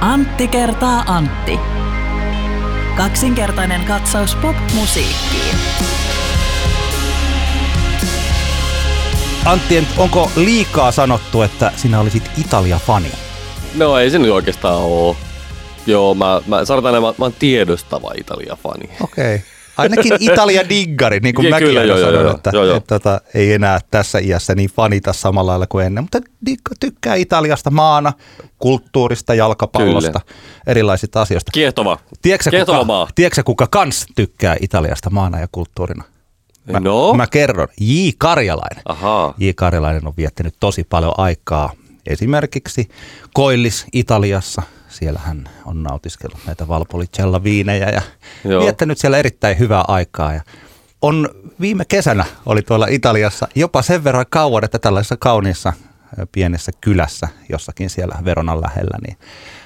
Antti kertaa Antti. Kaksinkertainen katsaus pop-musiikkiin. Antti, onko liikaa sanottu, että sinä olisit Italia-fani? No ei se nyt oikeastaan ole. Joo, mä, mä sanotaan, että mä, mä oon tiedostava Italia-fani. Okei. Okay. Ainakin Italia-diggari, niin kuin mäkin kyllä, aina joo, sanon, joo, että, joo, joo. että tota, ei enää tässä iässä niin fanita samalla lailla kuin ennen. Mutta digga tykkää Italiasta maana, kulttuurista, jalkapallosta, erilaisista asioista. Kiehtova. Tiedätkö, Kiehtova kuka, maa. tiedätkö, kuka kans tykkää Italiasta maana ja kulttuurina? Mä, No? mä kerron. J. Karjalainen. Ahaa. J. Karjalainen on viettänyt tosi paljon aikaa esimerkiksi Koillis Italiassa. Siellä hän on nautiskellut näitä Valpolicella viinejä ja Joo. Viettänyt siellä erittäin hyvää aikaa. Ja on viime kesänä oli tuolla Italiassa jopa sen verran kauan, että tällaisessa kauniissa pienessä kylässä jossakin siellä Veronan lähellä, niin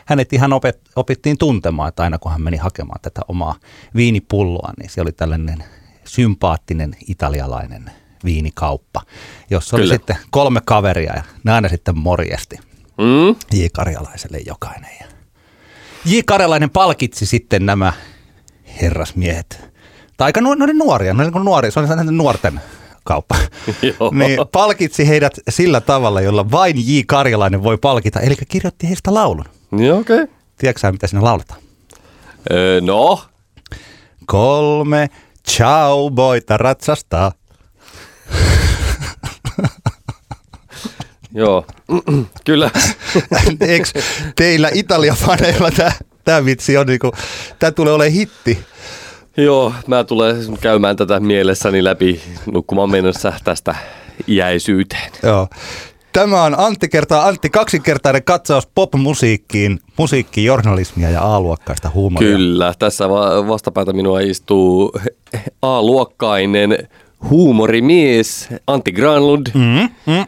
hänet ihan opet, opittiin tuntemaan, että aina kun hän meni hakemaan tätä omaa viinipulloa, niin se oli tällainen sympaattinen italialainen viinikauppa, jossa oli Kyllä. sitten kolme kaveria ja ne aina sitten morjesti Mm? J. Karjalaiselle jokainen. Ja J. Karjalainen palkitsi sitten nämä herrasmiehet, tai aika nu- oli nuoria, ne oli niin nuoria, se oli sellainen nuorten kauppa. Joo. niin palkitsi heidät sillä tavalla, jolla vain J. Karjalainen voi palkita, eli kirjoitti heistä laulun. Joo, okei. Okay. Tiedätkö mitä siinä lauletaan? Öö, no, Kolme ciao boita ratsastaa. Joo. Kyllä. Eikö teillä Italia-faneilla tämä, tämä vitsi on niinku, tämä tulee olemaan hitti. Joo, mä tulen käymään tätä mielessäni läpi nukkumaan mennessä tästä iäisyyteen. Joo. Tämä on Antti kertaa Antti kaksinkertainen katsaus popmusiikkiin, musiikkijournalismia ja A-luokkaista huumoria. Kyllä, tässä va- vastapäätä minua istuu A-luokkainen huumorimies Antti Granlund. Mm, mm.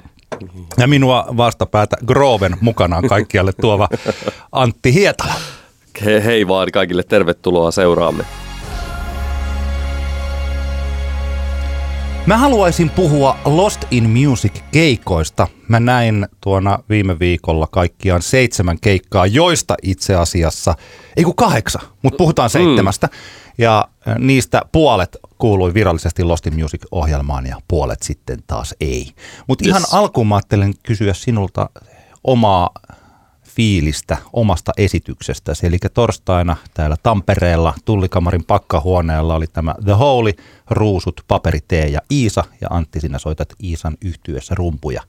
Ja minua vastapäätä Groven mukanaan kaikkialle tuova Antti Hietala. He, hei vaan kaikille, tervetuloa seuraamme. Mä haluaisin puhua Lost in Music keikoista. Mä näin tuona viime viikolla kaikkiaan seitsemän keikkaa, joista itse asiassa, ei kun kahdeksan, mutta puhutaan seitsemästä. Ja äh, niistä puolet kuului virallisesti Lost in Music-ohjelmaan ja puolet sitten taas ei. Mutta ihan Yes. alkuun mä ajattelin kysyä sinulta omaa fiilistä omasta esityksestäsi. Eli torstaina täällä Tampereella Tullikamarin pakkahuoneella oli tämä The Holy, Ruusut, Paperitee ja Iisa. Ja Antti, sinä soitat Iisan yhtyessä rumpuja.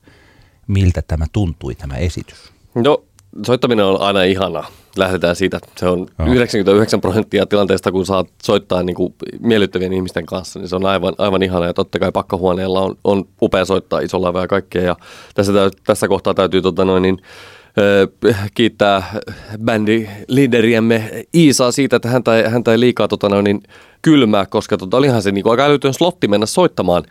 Miltä tämä tuntui tämä esitys? No, soittaminen on aina ihanaa. Lähdetään siitä. Se on Joo. 99 prosenttia tilanteesta, kun saat soittaa niin kuin miellyttävien ihmisten kanssa, niin se on aivan, aivan ihanaa. Ja totta kai pakkahuoneella on, on upea soittaa isolla ja kaikkea. Ja tässä, tässä kohtaa täytyy tota noin, niin, kiittää bändi liideriämme Iisaa siitä, että häntä ei, häntä ei liikaa tota noin, niin, kylmää, koska tota, olihan se niin aika älytön slotti mennä soittamaan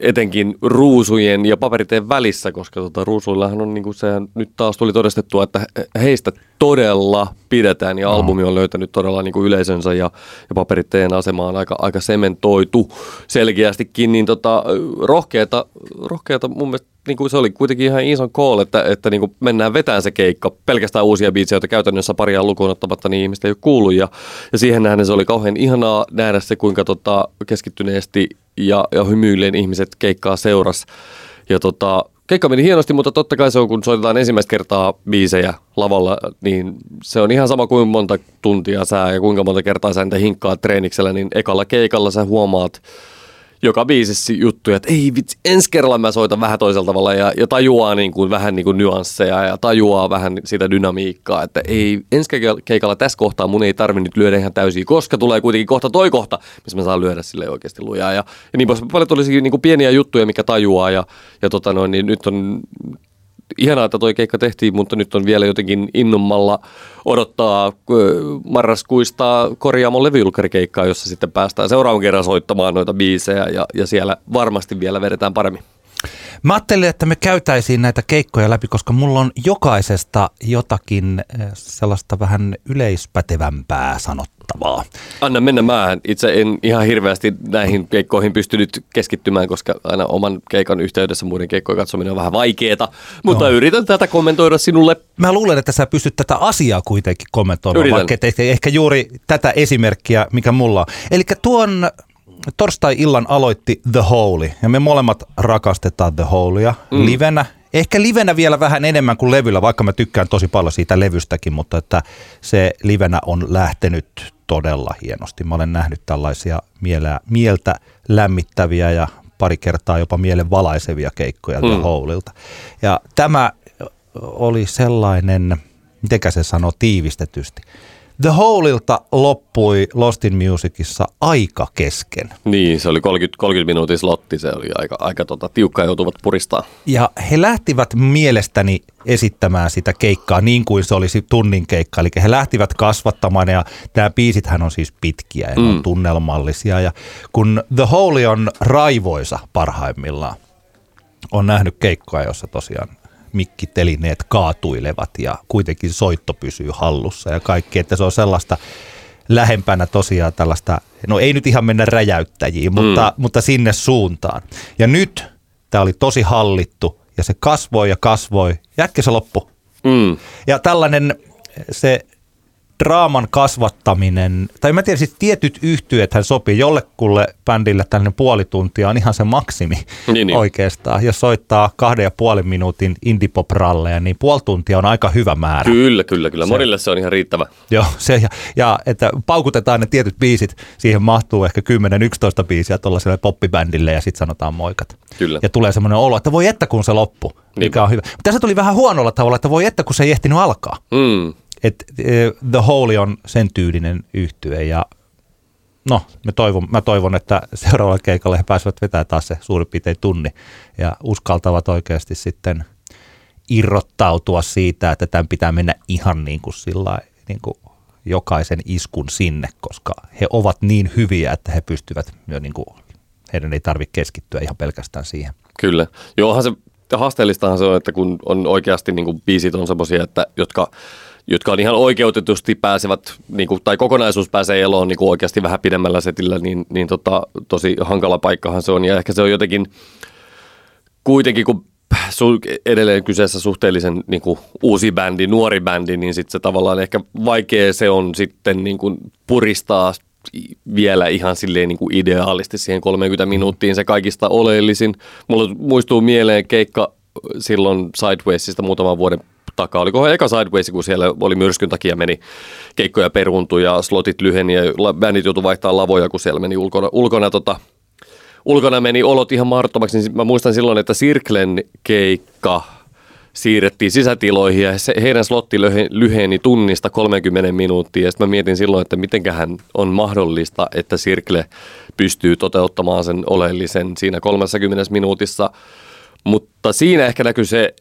etenkin ruusujen ja paperiteen välissä, koska tota, ruusuillahan on niin kuin sehän nyt taas tuli todistettua, että he- heistä todella pidetään ja albumi on löytänyt todella niin kuin yleisönsä ja, ja paperiteen asema on aika, aika sementoitu selkeästikin, niin tota, rohkeata, rohkeata mun mielestä niin kuin se oli kuitenkin ihan ison call, että, että niin kuin mennään vetään se keikka, pelkästään uusia biisejä, joita käytännössä paria lukuun ottamatta niin ihmistä ei ole kuullut. Ja, ja siihen nähden se oli kauhean ihanaa nähdä se, kuinka tota, keskittyneesti ja, ja hymyilleen ihmiset keikkaa seuras. Ja tota, keikka meni hienosti, mutta totta kai se on, kun soitetaan ensimmäistä kertaa biisejä lavalla, niin se on ihan sama kuin monta tuntia sää ja kuinka monta kertaa sä niitä hinkkaa treeniksellä, niin ekalla keikalla sä huomaat, joka biisissä juttuja, että ei vitsi, ensi kerralla mä soitan vähän toisella tavalla ja, ja tajuaa niin kuin, vähän niin kuin nyansseja ja tajuaa vähän sitä dynamiikkaa, että ei ensi keikalla- tässä kohtaa mun ei tarvi nyt lyödä ihan täysin, koska tulee kuitenkin kohta toi kohta, missä mä saan lyödä sille oikeasti lujaa ja, ja niin paljon tulisi niin kuin pieniä juttuja, mikä tajuaa ja, ja tota noin, niin nyt on ihanaa, että toi keikka tehtiin, mutta nyt on vielä jotenkin innommalla odottaa marraskuista korjaamon levyjulkkarikeikkaa, jossa sitten päästään seuraavan kerran soittamaan noita biisejä ja, ja siellä varmasti vielä vedetään paremmin. Mä ajattelin, että me käytäisiin näitä keikkoja läpi, koska mulla on jokaisesta jotakin eh, sellaista vähän yleispätevämpää sanottavaa. Anna mennä mä. Itse en ihan hirveästi näihin keikkoihin pystynyt keskittymään, koska aina oman keikan yhteydessä muiden keikkojen katsominen on vähän vaikeeta. Mutta Joo. yritän tätä kommentoida sinulle. Mä luulen, että sä pystyt tätä asiaa kuitenkin kommentoimaan, Yritän. vaikka ehkä juuri tätä esimerkkiä, mikä mulla on. Eli tuon torstai-illan aloitti The Holy, ja me molemmat rakastetaan The Holya mm. livenä. Ehkä livenä vielä vähän enemmän kuin levyllä, vaikka mä tykkään tosi paljon siitä levystäkin, mutta että se livenä on lähtenyt todella hienosti. Mä olen nähnyt tällaisia mielä, mieltä lämmittäviä ja pari kertaa jopa mielen valaisevia keikkoja The Mm. Holylta. Ja tämä oli sellainen, mitenkä se sanoo tiivistetysti. The Holilta loppui Lost in Musicissa aika kesken. Niin, se oli 30, 30 minuutin slotti, se oli aika, aika tota, tiukka joutuvat puristaa. Ja he lähtivät mielestäni esittämään sitä keikkaa niin kuin se olisi tunnin keikka. Eli he lähtivät kasvattamaan ja nämä biisithän on siis pitkiä ja mm. on tunnelmallisia. Ja kun The Holy on raivoisa parhaimmillaan, on nähnyt keikkoja, jossa tosiaan mikkitelineet kaatuilevat ja kuitenkin soitto pysyy hallussa ja kaikki, että se on sellaista lähempänä tosiaan tällaista, no ei nyt ihan mennä räjäyttäjiin, mutta, mm. mutta sinne suuntaan. Ja nyt tämä oli tosi hallittu ja se kasvoi ja kasvoi ja äkkiä se loppui. Mm. Ja tällainen se draaman kasvattaminen, tai mä tiedän, siis tietyt yhtyethän sopii jollekulle bändille tällainen puoli tuntia on ihan se maksimi Niin, niin. oikeastaan. Jos soittaa kahden ja puolen minuutin indie-pop-ralleja, niin puoli tuntia on aika hyvä määrä. Kyllä, kyllä, kyllä. Monille se on ihan riittävä. Joo, se, ja, ja että paukutetaan ne tietyt biisit, siihen mahtuu ehkä 10-11 biisiä tuollaiselle poppibändille ja sitten sanotaan moikat. Kyllä. Ja tulee semmoinen olo, että voi että kun se loppu, mikä Niinpä. on hyvä. Mutta tässä tuli vähän huonolla tavalla, että voi että kun se ei ehtinyt alkaa. Mm. Et, eh, The Holy on sen tyylinen yhtye ja no, mä toivon, mä toivon, että seuraavalla keikalla he pääsevät vetämään taas se suurin piirtein tunni ja uskaltavat oikeasti sitten irrottautua siitä, että tämän pitää mennä ihan niin kuin sillä niin kuin jokaisen iskun sinne, koska he ovat niin hyviä, että he pystyvät niin kuin, heidän ei tarvitse keskittyä ihan pelkästään siihen. Kyllä. Joo, se, haasteellistahan se on, että kun on oikeasti niin kuin biisit on semmoisia, että jotka, jotka on ihan oikeutetusti pääsevät, niin kuin, tai kokonaisuus pääsee eloon niin kuin oikeasti vähän pidemmällä setillä, niin, niin tota, tosi hankala paikkahan se on. Ja ehkä se on jotenkin kuitenkin, kun edelleen kyseessä suhteellisen niin kuin, uusi bändi, nuori bändi, niin sitten se tavallaan ehkä vaikea se on sitten niin kuin, puristaa vielä ihan silleen niin kuin ideaalisti siihen 30 minuuttiin se kaikista oleellisin. Mulla muistuu mieleen keikka silloin Sidewaysista muutaman vuoden takaa. Oliko eka Sideways, kun siellä oli myrskyn takia meni keikkoja peruuntui ja slotit lyheni ja bändit joutui vaihtaa lavoja, kun siellä meni ulkona, ulkona tota, ulkona meni olot ihan mahdottomaksi, niin mä muistan silloin, että Sirklen keikka siirrettiin sisätiloihin ja se, heidän slotti lyhe- lyheni tunnista 30 minuuttia. Ja sitten mä mietin silloin, että mitenköhän on mahdollista, että Sirkle pystyy toteuttamaan sen oleellisen siinä 30 minuutissa. Mutta siinä ehkä näkyy se,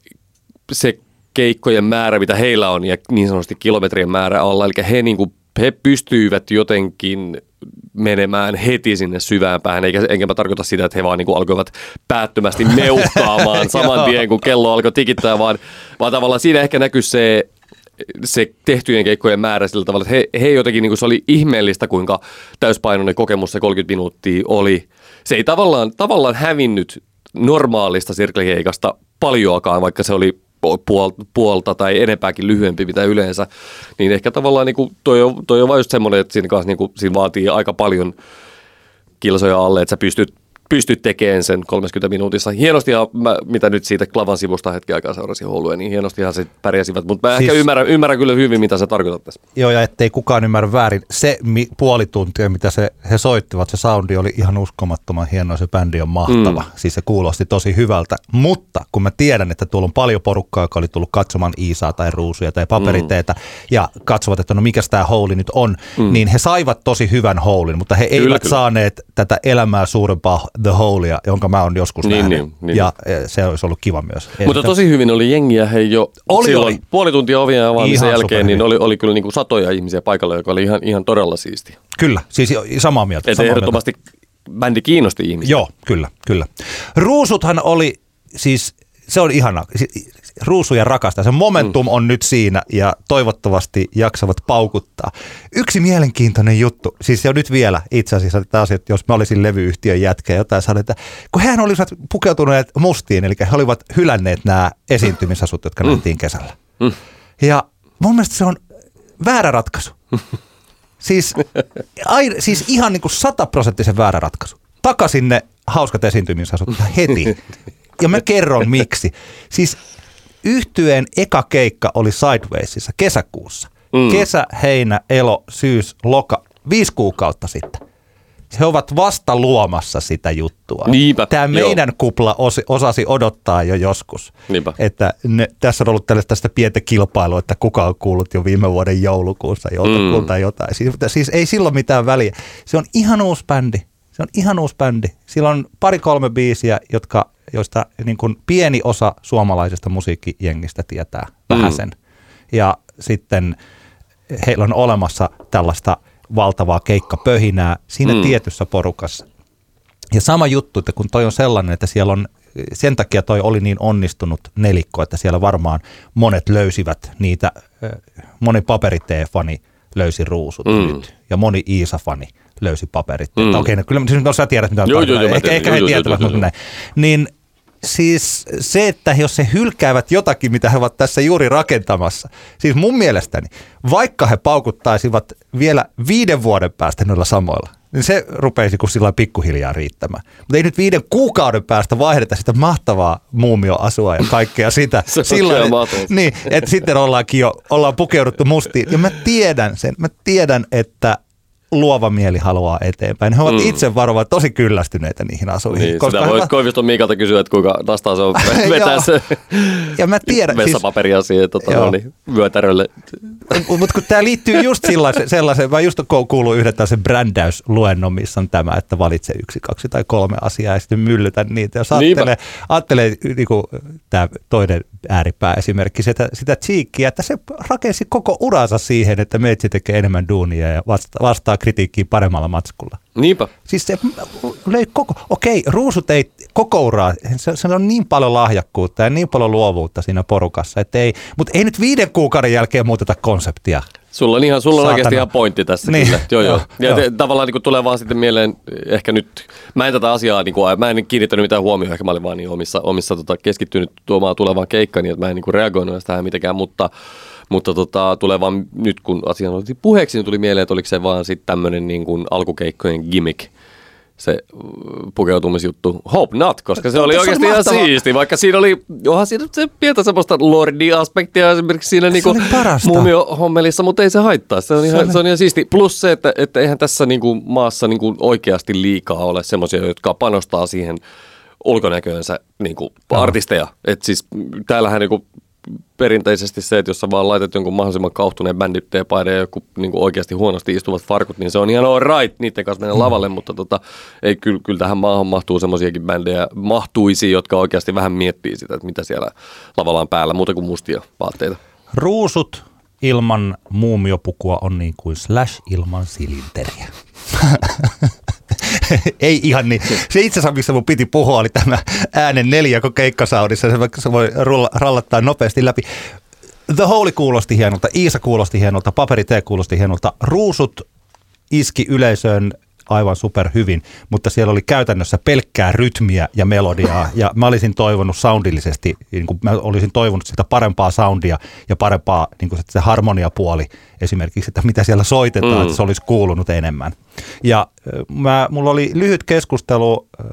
se keikkojen määrä, mitä heillä on ja niin sanotusti kilometrien määrä alla. Eli he, niin kuin, he pystyivät jotenkin menemään heti sinne syvään päähän, eikä, enkä mä tarkoita sitä, että he vaan niin kuin alkoivat päättömästi meuhkaamaan saman tien, kun kello alkoi tikittää, vaan, vaan tavallaan siinä ehkä näkyy se, se tehtyjen keikkojen määrä sillä tavalla, että he, he jotenkin, niin kuin se oli ihmeellistä, kuinka täyspainoinen kokemus se 30 minuuttia oli. Se ei tavallaan, tavallaan hävinnyt normaalista sirklekeikasta paljoakaan, vaikka se oli puolta tai enempääkin lyhyempi mitä yleensä, niin ehkä tavallaan niin kuin toi, on, toi on vaan just semmoinen, että siinä, kanssa niin kuin, siinä vaatii aika paljon kilsoja alle, että sä pystyt, pystyt tekemään sen 30 minuutissa. Hienosti, mä, mitä nyt siitä Klavan sivusta hetken aikaa seurasin Oulua, niin hienostihan se pärjäsivät, mutta mä siis, ehkä ymmärrän, ymmärrän kyllä hyvin, mitä sä tarkoitat tässä. Joo, ja ettei kukaan ymmärrä väärin. Se mi- puoli tuntia, mitä se, he soittivat, se soundi oli ihan uskomattoman hieno, se bändi on mahtava. Mm. Siis se kuulosti tosi hyvältä. Mutta kun mä tiedän, että tuolla on paljon porukkaa, joka oli tullut katsomaan Iisaa tai Ruusuja tai paperiteetä, mm. ja katsovat, että no mikä tämä houli nyt on, mm. niin he saivat tosi hyvän houlin, mutta he Kyllä, eivät kyllä. saaneet tätä elämää suurempaa The Houlia, jonka mä oon joskus Niin, nähnyt. niin, niin. Ja eh, se olisi ollut kiva myös. Mutta tosi hyvin oli jengiä he jo Oli, silloin oli. puoli tuntia ovien avaamisen Ihan jälkeen, niin oli, oli kyllä niin kuin satoja ihmisiä paikalla, joka oli ihan, ihan todella siistiä. Kyllä, siis samaa mieltä. Että samaa mieltä. ehdottomasti bändi kiinnosti ihmisiä. Joo, kyllä, kyllä. Ruusuthan oli siis se on ihana. Ruusuja rakastaa. Se momentum on nyt siinä ja toivottavasti jaksavat paukuttaa. Yksi mielenkiintoinen juttu, siis jo nyt vielä itse asiassa taas, että jos mä olisin levyyhtiön jätkä jotain sanoa, että kun hehän olisivat pukeutuneet mustiin, eli he olivat hylänneet nämä esiintymisasut, jotka nähtiin kesällä. Ja mun mielestä se on väärä ratkaisu. Siis, ai, siis ihan niin kuin sataprosenttisen väärä ratkaisu. Takaisin ne hauskat esiintymisasut heti. Ja mä kerron miksi. Siis yhtyeen eka keikka oli Sidewaysissa kesäkuussa. Mm. Kesä, heinä, elo, syys, loka. Viisi kuukautta sitten. He ovat vasta luomassa sitä juttua. Niinpä, Tämä joo. meidän kupla osi, osasi odottaa jo joskus. Niinpä. Että ne, tässä on ollut tällaista tästä pientä kilpailua, että kuka on kuullut jo viime vuoden joulukuussa joltakulta mm. tai jotain. Siis, siis ei silloin mitään väliä. Se on ihan uusi bändi. Se on ihan uusi bändi. Sillä on pari-kolme biisiä, jotka, joista niin kuin pieni osa suomalaisesta musiikkijengistä tietää vähäsen. Ja sitten heillä on olemassa tällaista valtavaa keikkapöhinää siinä mm. tietyssä porukassa. Ja sama juttu, että kun toi on sellainen, että siellä on, sen takia toi oli niin onnistunut nelikko, että siellä varmaan monet löysivät niitä, ö, moni paperitee-fani löysi ruusut mm. nyt, ja moni Iisa-fani löysi paperit. Mm. Okei, no kyllä siis, no, sä tiedät, mitä on Joo, joo, joo, ehkä, ehkä he tietävät, joo, mutta joo. näin. Niin siis se, että jos he hylkäävät jotakin, mitä he ovat tässä juuri rakentamassa, siis mun mielestäni, vaikka he paukuttaisivat vielä viiden vuoden päästä noilla samoilla, niin se rupeisi kuin sillä pikkuhiljaa riittämään. Mutta ei nyt viiden kuukauden päästä vaihdeta sitä mahtavaa muumioasua ja kaikkea sitä. Se on Sillä mahdotonta. niin, että sitten ollaankin jo, ollaan pukeuduttu mustiin. Ja mä tiedän sen, mä tiedän, että luova mieli haluaa eteenpäin. He ovat mm. itse varovan tosi kyllästyneitä niihin asuihin. Niin, koska sitä voi ovat- Koiviston Miikalta kysyä, että kuinka nastaa se on vetää se ja mä tiedän, siis, vessapaperia siihen tota, no, niin, vyötärölle. mutta kun tämä liittyy just sellaiseen, sellaiseen mä just ku- kuulun yhden tällaisen brändäysluennon, missä on tämä, että valitse yksi, kaksi tai kolme asiaa ja sitten myllytä niitä. Jos Niinpä. ajattelee, ajattelee niin tämä toinen ääripää esimerkki, sitä, sitä cheekkiä, että se rakensi koko uransa siihen, että meitsi tekee enemmän duunia ja vasta, vastaa kritiikkiin paremmalla matskulla. Niinpä. Siis se löi koko, okei, ruusut ei koko uraa, se, se on niin paljon lahjakkuutta ja niin paljon luovuutta siinä porukassa, että ei, mutta ei nyt viiden kuukauden jälkeen muuteta konseptia. Sulla on, ihan, sulla on Saatana. oikeasti ihan pointti tässä Niin. kyllä. Joo, joo. Joo, Ja joo. te, tavallaan niin kuin tulee vaan sitten mieleen, ehkä nyt, mä en tätä asiaa, niin kuin, mä en kiinnittänyt mitään huomioon, ehkä mä olin vaan niin omissa, omissa tota, keskittynyt tuomaan tulevaan keikkaan, niin että mä en niin kuin reagoinut tähän mitenkään, mutta, mutta tota, tulee vaan nyt kun asian otettiin puheeksi, niin tuli mieleen, että oliko se vaan sitten tämmöinen niin kuin alkukeikkojen gimmick, se äh, pukeutumisjuttu. Hope not, koska se oli on oikeasti ihan siisti, vaikka siinä oli, onhan siinä se pientä semmoista lordi-aspektia esimerkiksi siinä niin oli parasta. hommelissa, mutta ei se haittaa. Se on, ihan, oli- se on ihan siisti. Plus se, että, että eihän tässä niinku maassa niinku oikeasti liikaa ole semmoisia, jotka panostaa siihen ulkonäköönsä niinku artisteja. Et siis mm, täällähän niinku perinteisesti se, että jos sä vaan laitat jonkun mahdollisimman kauhtuneen bänditteepaidan ja joku niinku oikeasti huonosti istuvat farkut, niin se on ihan all right niiden kanssa mennä lavalle, mutta tota, ei, kyllä, kyllä tähän maahan mahtuu semmoisiakin bändejä, mahtuisi, jotka oikeasti vähän miettii sitä, että mitä siellä lavalla on päällä, muuta kuin mustia vaatteita. Ruusut ilman muumiopukua on niin kuin Slash ilman silinteriä. Ei ihan niin. Se itse asiassa, missä mun piti puhua, oli tämä äänen neljäkö keikkasaudissa. Se, voi rallattaa nopeasti läpi. The Holy kuulosti hienolta, Iisa kuulosti hienolta, Paperi T kuulosti hienolta. Ruusut iski yleisöön aivan super hyvin, mutta siellä oli käytännössä pelkkää rytmiä ja melodiaa, ja mä olisin toivonut soundillisesti, niin kuin mä olisin toivonut sitä parempaa soundia ja parempaa niin kuin se harmoniapuoli esimerkiksi, että mitä siellä soitetaan, mm. että se olisi kuulunut enemmän. Ja äh, mä, mulla oli lyhyt keskustelu äh,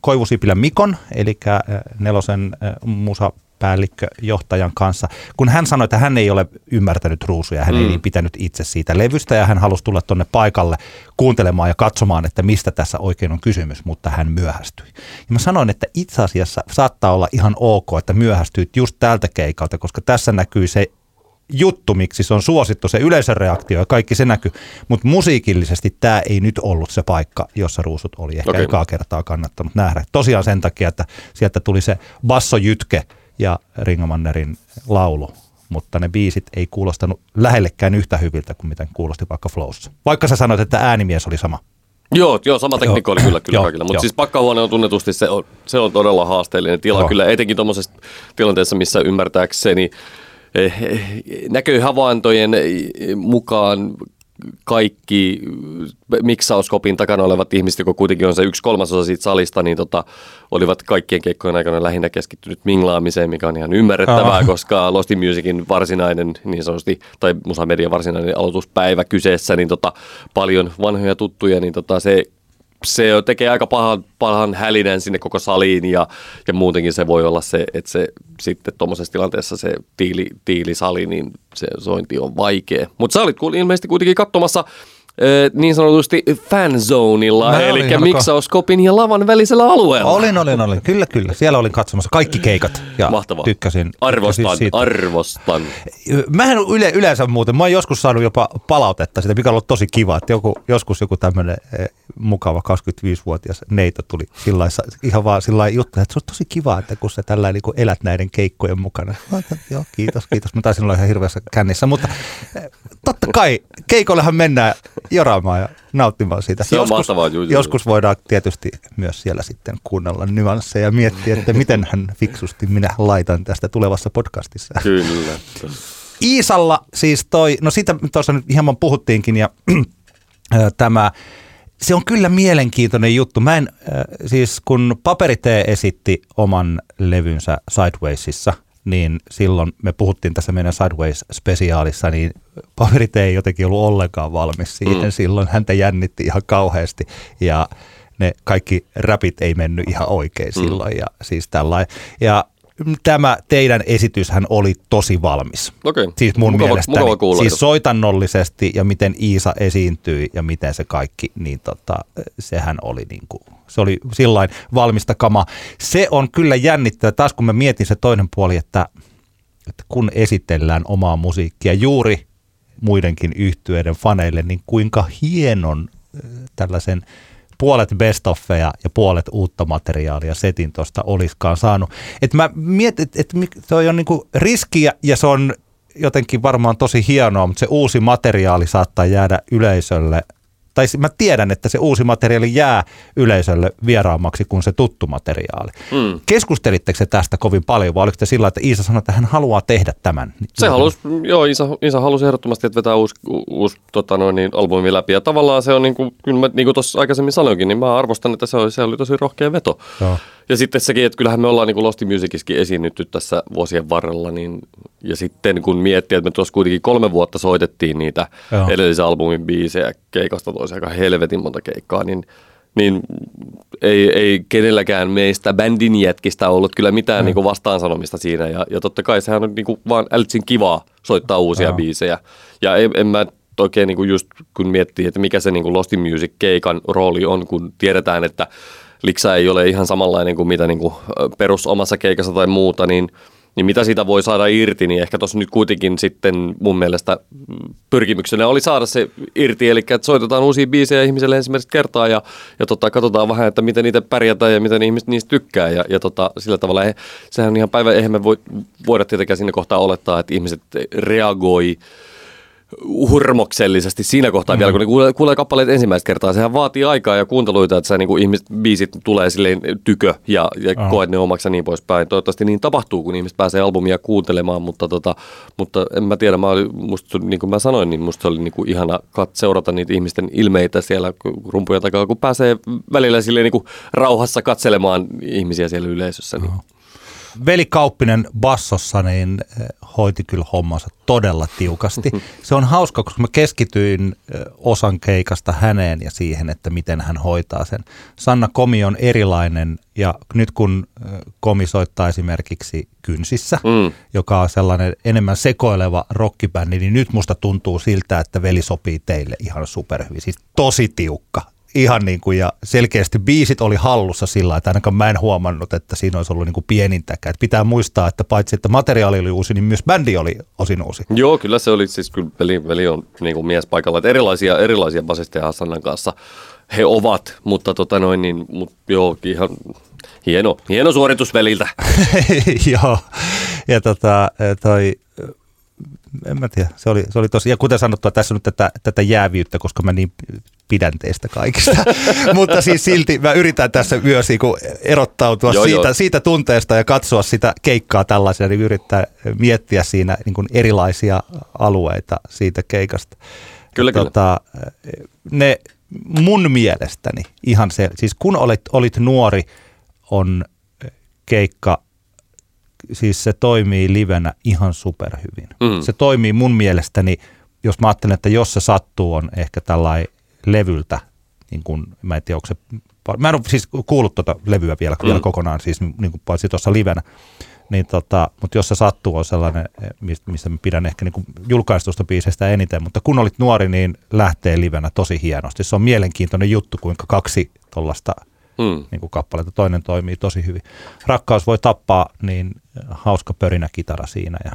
Koivusipilän Mikon, eli äh, nelosen musa päällikköjohtajan kanssa, kun hän sanoi, että hän ei ole ymmärtänyt ruusuja, hän mm. ei niin pitänyt itse siitä levystä ja hän halusi tulla tuonne paikalle kuuntelemaan ja katsomaan, että mistä tässä oikein on kysymys, mutta hän myöhästyi. Ja mä sanoin, että itse asiassa saattaa olla ihan ok, että myöhästyit just tältä keikalta, koska tässä näkyy se juttu, miksi se on suosittu, se yleisön reaktio ja kaikki se näkyy, mutta musiikillisesti tämä ei nyt ollut se paikka, jossa ruusut oli ehkä okay. ekaa kertaa kannattanut nähdä. Tosiaan sen takia, että sieltä tuli se bassojytke ja Ringomannerin laulu, mutta ne biisit ei kuulostanut lähellekään yhtä hyviltä kuin mitä kuulosti vaikka Flowssa. Vaikka sä sanoit, että äänimies oli sama. Joo, joo sama tekniikka oli kyllä, kyllä Joo, kaikilla. Mutta siis pakkahuone on tunnetusti, se on, se on todella haasteellinen tila Joo. kyllä, etenkin tuommoisessa tilanteessa, missä ymmärtääkseni eh, eh, näköhavaintojen eh, mukaan kaikki eh, miksauskopin takana olevat ihmiset, joka kuitenkin on se yksi kolmasosa siitä salista, niin tota, olivat kaikkien keikkojen aikana lähinnä keskittynyt minglaamiseen, mikä on ihan ymmärrettävää, Joo. koska Losti Musicin varsinainen, niin sanotusti, tai Musamedian varsinainen aloituspäivä kyseessä, niin tota, paljon vanhoja tuttuja, niin tota, se se tekee aika pahan, pahan hälinän sinne koko saliin ja, ja muutenkin se voi olla se, että se sitten tuommoisessa tilanteessa se tiili, tiilisali, niin se sointi on vaikea. Mutta sä olit ilmeisesti kuitenkin katsomassa niin sanotusti fanzoneilla, Mä eli miksauskopin ja lavan välisellä alueella. Olin, olin, olin. Kyllä, kyllä. Siellä olin katsomassa kaikki keikat ja Mahtavaa. tykkäsin. Arvostan, tykkäsin siitä. arvostan. Mähän yle, yleensä muuten, mä oon joskus saanut jopa palautetta siitä, mikä on ollut tosi kiva, että joku, joskus joku tämmöinen eh, mukava 25-vuotias neito tuli sillä ihan vaan sillä juttu, että se on tosi kiva, että kun sä tällä niin elät näiden keikkojen mukana. Mä Joo, kiitos, kiitos. Mä taisin olla ihan hirveässä kännissä, mutta eh, totta kai keikoillehan mennään joraamaan ja nauttimaan siitä. Se on mahtavaa, juu, juu, joskus voidaan tietysti myös siellä sitten kuunnella nyansseja ja miettiä, että miten hän fiksusti minä laitan tästä tulevassa podcastissa. Kyllä. Iisalla siis toi, no siitä tuossa nyt hieman puhuttiinkin ja ää, tämä, se on kyllä mielenkiintoinen juttu. Mä en, äh, siis kun Paperitee esitti oman levynsä Sidewaysissa, niin silloin me puhuttiin tässä meidän Sideways-spesiaalissa, niin Paperitee ei jotenkin ollut ollenkaan valmis siihen. Mm. Silloin häntä jännitti ihan kauheasti ja ne kaikki räpit ei mennyt ihan oikein mm. silloin ja siis tällainen. Ja tämä teidän esityshän oli tosi valmis. Okei. Siis mun Mukava- mielestäni. mukava kuulla. Siis soitannollisesti ja miten Iisa esiintyi ja miten se kaikki, niin tota, sehän oli niin kuin, se oli sillain valmista kama. Se on kyllä jännittävää, taas kun mä mietin se toinen puoli, että, että kun esitellään omaa musiikkia juuri muidenkin yhtyeiden faneille, niin kuinka hienon äh, tällaisen puolet best offeja ja puolet uutta materiaalia setin tuosta oliskaan saanut. Et mä mietin, että et, on niinku riskiä ja se on jotenkin varmaan tosi hienoa, mutta se uusi materiaali saattaa jäädä yleisölle, tai mä tiedän, että se uusi materiaali jää yleisölle vieraammaksi kuin se tuttu materiaali. Mm. Keskustelitteko se tästä kovin paljon vai oliko te sillä, että Iisa sanoi, että hän haluaa tehdä tämän? Se halusi, joo, isä, isä halusi ehdottomasti, että vetää uusi, uusi tota noin, niin, albumi läpi. Ja tavallaan se on, niin kuin, kyllä mä, niin kuin tuossa aikaisemmin sanoinkin, niin mä arvostan, että se oli, se oli tosi rohkea veto. Joo. Ja sitten sekin, että kyllähän me ollaan niin kuin Losti Musiciskin esiinnytty tässä vuosien varrella, niin, ja sitten kun miettii, että me tuossa kuitenkin kolme vuotta soitettiin niitä Joo. edellisen albumin biisejä keikasta toiseen aika helvetin monta keikkaa, niin, niin ei, ei kenelläkään meistä bändin jätkistä ollut kyllä mitään niin kuin vastaansanomista siinä. Ja, ja totta kai sehän on niin kuin vaan ältsin kivaa soittaa uusia Joo. biisejä. Ja en, en mä oikein niin kuin just kun miettii, että mikä se niin kuin Lost in Music keikan rooli on, kun tiedetään, että liksa ei ole ihan samanlainen kuin mitä niin kuin perus omassa keikassa tai muuta, niin, niin mitä siitä voi saada irti, niin ehkä tuossa nyt kuitenkin sitten mun mielestä mm, pyrkimyksenä oli saada se irti, eli että soitetaan uusia biisejä ihmiselle ensimmäistä kertaa ja, ja tota, katsotaan vähän, että miten niitä pärjätään ja miten ihmiset niistä tykkää. Ja, ja tota, sillä tavalla, eihän- sehän on ihan päivä, eihän me voi, voida tietenkään siinä kohtaa olettaa, että ihmiset reagoi hurmoksellisesti siinä kohtaa mm. vielä, kun ne kuulee, kuulee kappaleet ensimmäistä kertaa. Sehän vaatii aikaa ja kuunteluita, että sä niin kuin ihmiset, biisit tulee silleen tykö ja, ja Joo. koet ne omaksi ja niin poispäin. Toivottavasti niin tapahtuu, kun ihmiset pääsee albumia kuuntelemaan, mutta, tota, mutta en mä tiedä, mä olin, musta, niin kuin mä sanoin, niin musta oli niin kuin ihana kat, seurata niitä ihmisten ilmeitä siellä rumpujen takaa, kun pääsee välillä silleen niin kuin rauhassa katselemaan ihmisiä siellä yleisössä. Niin. Veli Kauppinen bassossa niin eh, hoiti kyllä hommansa todella tiukasti. Se on hauska, koska mä keskityin eh, osan keikasta häneen ja siihen, että miten hän hoitaa sen. Sanna Komi on erilainen ja nyt kun eh, Komi soittaa esimerkiksi Kynsissä, Mm. joka on sellainen enemmän sekoileva rockibändi, niin nyt musta tuntuu siltä, että Veli sopii teille ihan superhyvin. Siis tosi tiukka. Ihan niin kuin, ja selkeästi biisit oli hallussa sillä että ainakaan mä en huomannut, että siinä olisi ollut niin kuin pienintäkään. Että pitää muistaa, että paitsi että materiaali oli uusi, niin myös bändi oli osin uusi. Joo, kyllä se oli siis, kyllä veli, veli on niin kuin mies paikalla, että erilaisia, erilaisia basisteja Hassanan kanssa he ovat, mutta tota noin, niin, mut, joo, ihan hieno, hieno suoritus veliltä. Joo, ja tota, toi, en mä tiedä, se oli, se oli tosi, ja kuten sanottua, tässä on nyt tätä, tätä jäävyyttä, koska mä niin pidän teistä kaikista. Mutta siis silti mä yritän tässä myös niin erottautua joo, siitä, joo. siitä tunteesta ja katsoa sitä keikkaa tällaisena, niin yrittää miettiä siinä niin kuin erilaisia alueita siitä keikasta. Kyllä, tota, kyllä. Ne mun mielestäni ihan se, siis kun olit, olit nuori, on keikka, siis se toimii livenä ihan superhyvin. Mm. Se toimii mun mielestäni, jos mä ajattelen, että jos se sattuu, on ehkä tällainen levyltä, niin kuin, mä en tiedä, onko se, mä en ole siis kuullut tuota levyä vielä, mm. vielä kokonaan, siis niin kuin paitsi tuossa livenä, niin tota, mutta jos se sattuu on sellainen, mistä mä pidän ehkä niin julkaistusta biisestä eniten, mutta kun olit nuori, niin lähtee livenä tosi hienosti. Se on mielenkiintoinen juttu, kuinka kaksi tuollaista hmm. niin kappaletta, toinen toimii tosi hyvin. Rakkaus voi tappaa, niin hauska pörinä kitara siinä ja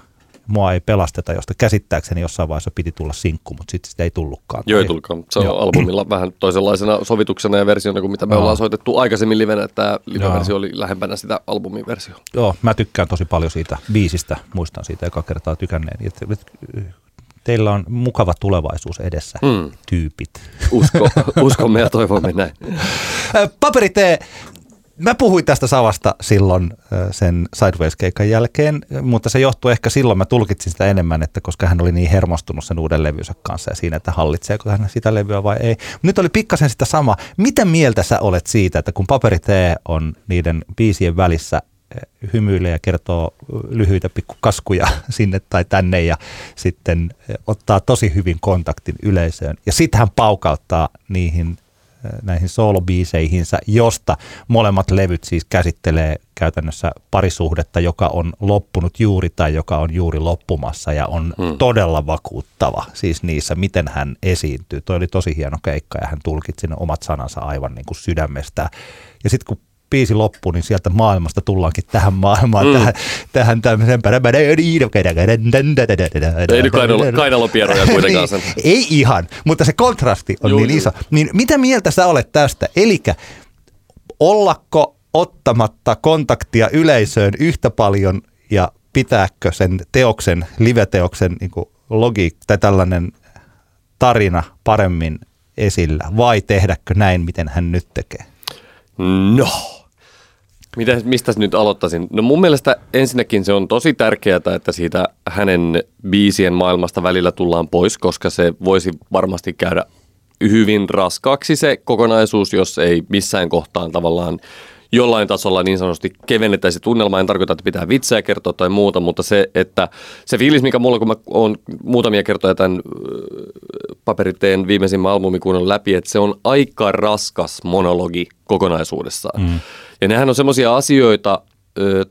mua ei pelasteta, josta käsittääkseni jossain vaiheessa piti tulla sinkku, mutta sitten sitä ei tullutkaan. Joo, ei tullutkaan. Se on Joo. albumilla vähän toisenlaisena sovituksena ja versiona kuin mitä me Joo. ollaan soitettu aikaisemmin livenä. Tämä live-versio oli lähempänä sitä albumin versio. Joo, mä tykkään tosi paljon siitä biisistä. Muistan siitä eka kertaa tykänneen. Teillä on mukava tulevaisuus edessä, mm. tyypit. Usko, uskomme ja toivomme näin. Paperitee Mä puhuin tästä Savasta silloin sen Sideways-keikan jälkeen, mutta se johtuu ehkä silloin, mä tulkitsin sitä enemmän, että koska hän oli niin hermostunut sen uuden levynsä kanssa ja siinä, että hallitseeko hän sitä levyä vai ei. Nyt oli pikkasen sitä sama. Mitä mieltä sä olet siitä, että kun paperitee on niiden biisien välissä hymyilee ja kertoo lyhyitä pikkukaskuja sinne tai tänne ja sitten ottaa tosi hyvin kontaktin yleisöön. Ja sitten hän paukauttaa niihin näihin soolobiiseihinsä, josta molemmat levyt siis käsittelee käytännössä parisuhdetta, joka on loppunut juuri tai joka on juuri loppumassa ja on hmm. todella vakuuttava siis niissä, miten hän esiintyy. Toi oli tosi hieno keikka ja hän tulkitsi ne omat sanansa aivan niin kuin sydämestä. Ja sitten kun biisi loppuu, niin sieltä maailmasta tullaankin tähän maailmaan, mm. tähän, tähän tämmöiseen Ei nyt kainalopieroja kuitenkaan sen. Ei ihan, mutta se kontrasti on Juu, niin iso. Niin mitä mieltä sä olet tästä? Eli ollako ottamatta kontaktia yleisöön yhtä paljon ja pitääkö sen teoksen, live-teoksen niin logiikka tai tällainen tarina paremmin esillä vai tehdäkö näin, miten hän nyt tekee? No, Miten, mistä nyt aloittaisin? No mun mielestä ensinnäkin se on tosi tärkeää, että siitä hänen biisien maailmasta välillä tullaan pois, koska se voisi varmasti käydä hyvin raskaaksi se kokonaisuus, jos ei missään kohtaan tavallaan jollain tasolla niin sanotusti kevennettäisiin se tunnelma. En tarkoita, että pitää vitsejä kertoa tai muuta, mutta se, että se fiilis, mikä mulla, kun mä oon muutamia kertoja tämän paperiteen viimeisimmän albumin kuunnellut läpi, että se on aika raskas monologi kokonaisuudessaan. Mm. Ja nehän on semmoisia asioita,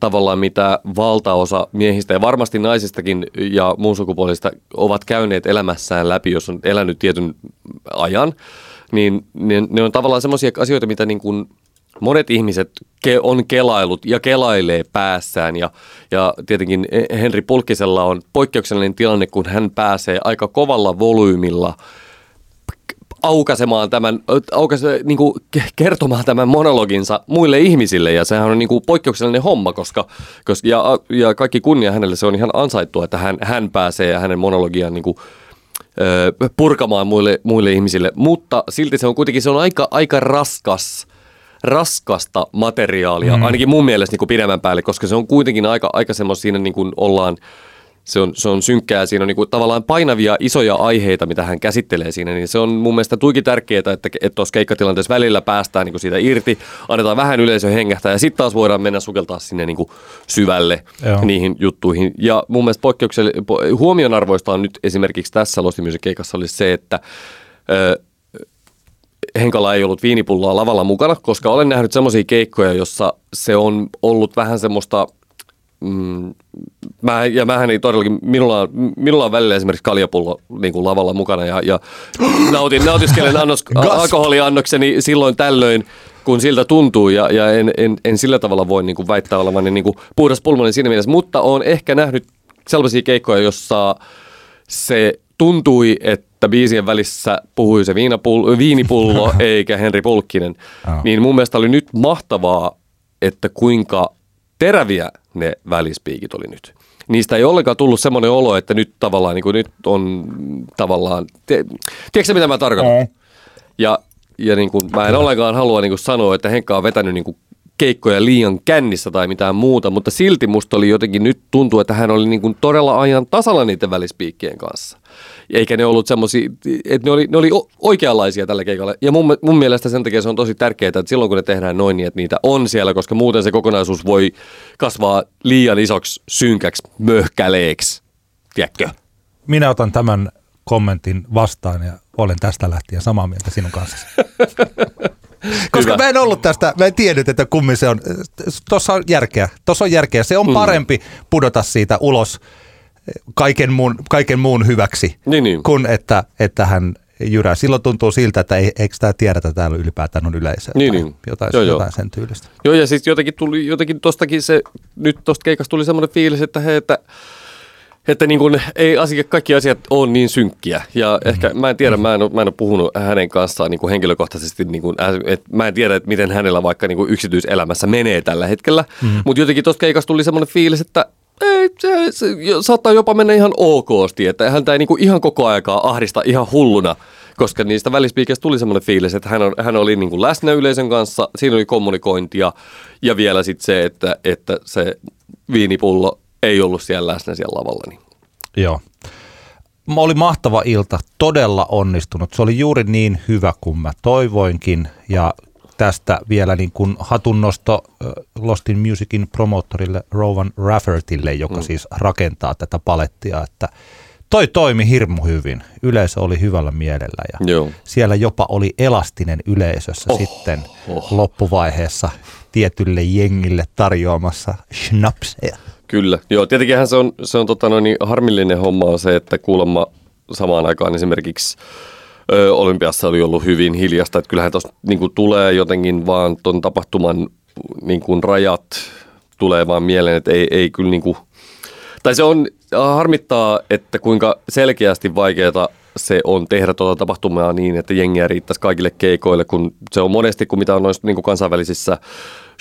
tavallaan mitä valtaosa miehistä ja varmasti naisistakin ja muun sukupuolista ovat käyneet elämässään läpi, jos on elänyt tietyn ajan, niin ne, ne on tavallaan semmoisia asioita, mitä niin kuin monet ihmiset ke- on kelailut ja kelailee päässään. Ja, ja tietenkin Henri Pulkkisella on poikkeuksellinen tilanne, kun hän pääsee aika kovalla volyymilla – aukaisemaan tämän, aukase, niin kuin kertomaan tämän monologinsa muille ihmisille. Ja sehän on niin kuin poikkeuksellinen homma, koska, koska ja, ja kaikki kunnia hänelle. Se on ihan ansaittua, että hän, hän pääsee ja hänen monologiaan niin kuin, purkamaan muille, muille ihmisille, mutta silti se on kuitenkin se on aika, aika raskas raskasta materiaalia, mm. ainakin mun mielestä niin kuin pidemmän päälle, koska se on kuitenkin aika, aika semmoista, siinä niin kuin ollaan se on, se on synkkää, siinä on niin kuin tavallaan painavia isoja aiheita, mitä hän käsittelee siinä, niin se on mun mielestä tuiki tärkeää, että, että tuossa keikkatilanteessa välillä päästään niin kuin siitä irti, annetaan vähän yleisön hengähtää ja sitten taas voidaan mennä sukeltaa sinne niin kuin syvälle Joo. niihin juttuihin. Ja mun mielestä poikkeuksellinen, huomionarvoista on nyt esimerkiksi tässä Lost keikassa oli se, että ö, Henkala ei ollut viinipulloa lavalla mukana, koska olen nähnyt semmoisia keikkoja, jossa se on ollut vähän semmoista mm, mä, ja mähän ei todellakin, minulla on, minulla on välillä esimerkiksi kaljapullo niin kuin lavalla mukana ja, ja nautin, nautiskelen annos, alkoholiannokseni silloin tällöin, kun siltä tuntuu ja, ja en, en, en, sillä tavalla voi niin kuin väittää olevani niin kuin puhdas pulmonen siinä mielessä, mutta olen ehkä nähnyt sellaisia keikkoja, jossa se tuntui, että biisien välissä puhui se viinapullo, viinipullo eikä Henri Pulkkinen. Oh. Niin mun mielestä oli nyt mahtavaa, että kuinka teräviä ne välispiikit oli nyt. Niistä ei ollenkaan tullut semmoinen olo, että nyt tavallaan, niin kuin nyt on tavallaan, te, tiedätkö mitä mä tarkoitan? Ja, ja niin kuin, mä en ollenkaan halua niin kuin sanoa, että Henkka on vetänyt niin kuin keikkoja liian kännissä tai mitään muuta, mutta silti musta oli jotenkin nyt tuntuu, että hän oli niin kuin todella ajan tasalla niiden välispiikkien kanssa. Eikä ne ollut semmoisia, että ne oli, ne oli oikeanlaisia tällä keikalla. Ja mun, mun mielestä sen takia se on tosi tärkeää, että silloin kun ne tehdään noin, niin että niitä on siellä, koska muuten se kokonaisuus voi kasvaa liian isoksi synkäksi möhkäleeksi. Tiedätkö? Minä otan tämän kommentin vastaan ja olen tästä lähtien samaa mieltä sinun kanssa. Koska Hyvä. mä en ollut tästä, mä en tiennyt, että kummin se on. Tuossa on järkeä, tuossa on järkeä. Se on Mm. parempi pudota siitä ulos kaiken muun, kaiken muun hyväksi, Niin, niin. kuin että, että hän jyrää. Silloin tuntuu siltä, että ei, eikö tämä tiedä, että täällä ylipäätään on yleisö. Niin, niin. Jotain, Joo, joo. jotain sen tyylistä. Joo, ja siis jotenkin tuli, jotenkin tostakin se, nyt tosta keikasta tuli semmoinen fiilis, että he, että että niin kuin ei asia, kaikki asiat ole niin synkkiä. Ja mm-hmm. ehkä mä en tiedä, mä en, ole, mä en ole puhunut hänen kanssaan niin kuin henkilökohtaisesti, niin kuin, äh, et mä en tiedä, että miten hänellä vaikka niin kuin yksityiselämässä menee tällä hetkellä. Mm-hmm. Mutta jotenkin tuosta keikasta tuli semmoinen fiilis, että ei, se, se, saattaa jopa mennä ihan okosti, että häntä ei niin kuin ihan koko aikaa ahdista ihan hulluna koska niistä välispiikeistä tuli semmoinen fiilis, että hän, on, hän oli niin kuin läsnä yleisön kanssa, siinä oli kommunikointia ja vielä sitten se, että, että se viinipullo ei ollut siellä läsnä siellä lavalla. Niin. Joo. Oli mahtava ilta, todella onnistunut. Se oli juuri niin hyvä kuin mä toivoinkin ja tästä vielä niin kuin hatunnosto äh, Lost in Musicin promoottorille Rowan Raffertille, joka mm. siis rakentaa tätä palettia, että toi toimi hirmu hyvin. Yleisö oli hyvällä mielellä ja Joo. siellä jopa oli elastinen yleisössä oh, sitten oh. loppuvaiheessa tietylle jengille tarjoamassa schnapseja. Kyllä. Joo, tietenkinhän se on, se on tota noin, niin harmillinen homma on se, että kuulemma samaan aikaan esimerkiksi ö, Olympiassa oli ollut hyvin hiljasta. Että kyllähän tuossa niin tulee jotenkin vaan tuon tapahtuman niin kuin rajat tulee vaan mieleen, että ei, ei kyllä niin kuin, tai se on harmittaa, että kuinka selkeästi vaikeaa se on tehdä tuota tapahtumaa niin, että jengiä riittäisi kaikille keikoille, kun se on monesti, kun mitä on noissa niin kansainvälisissä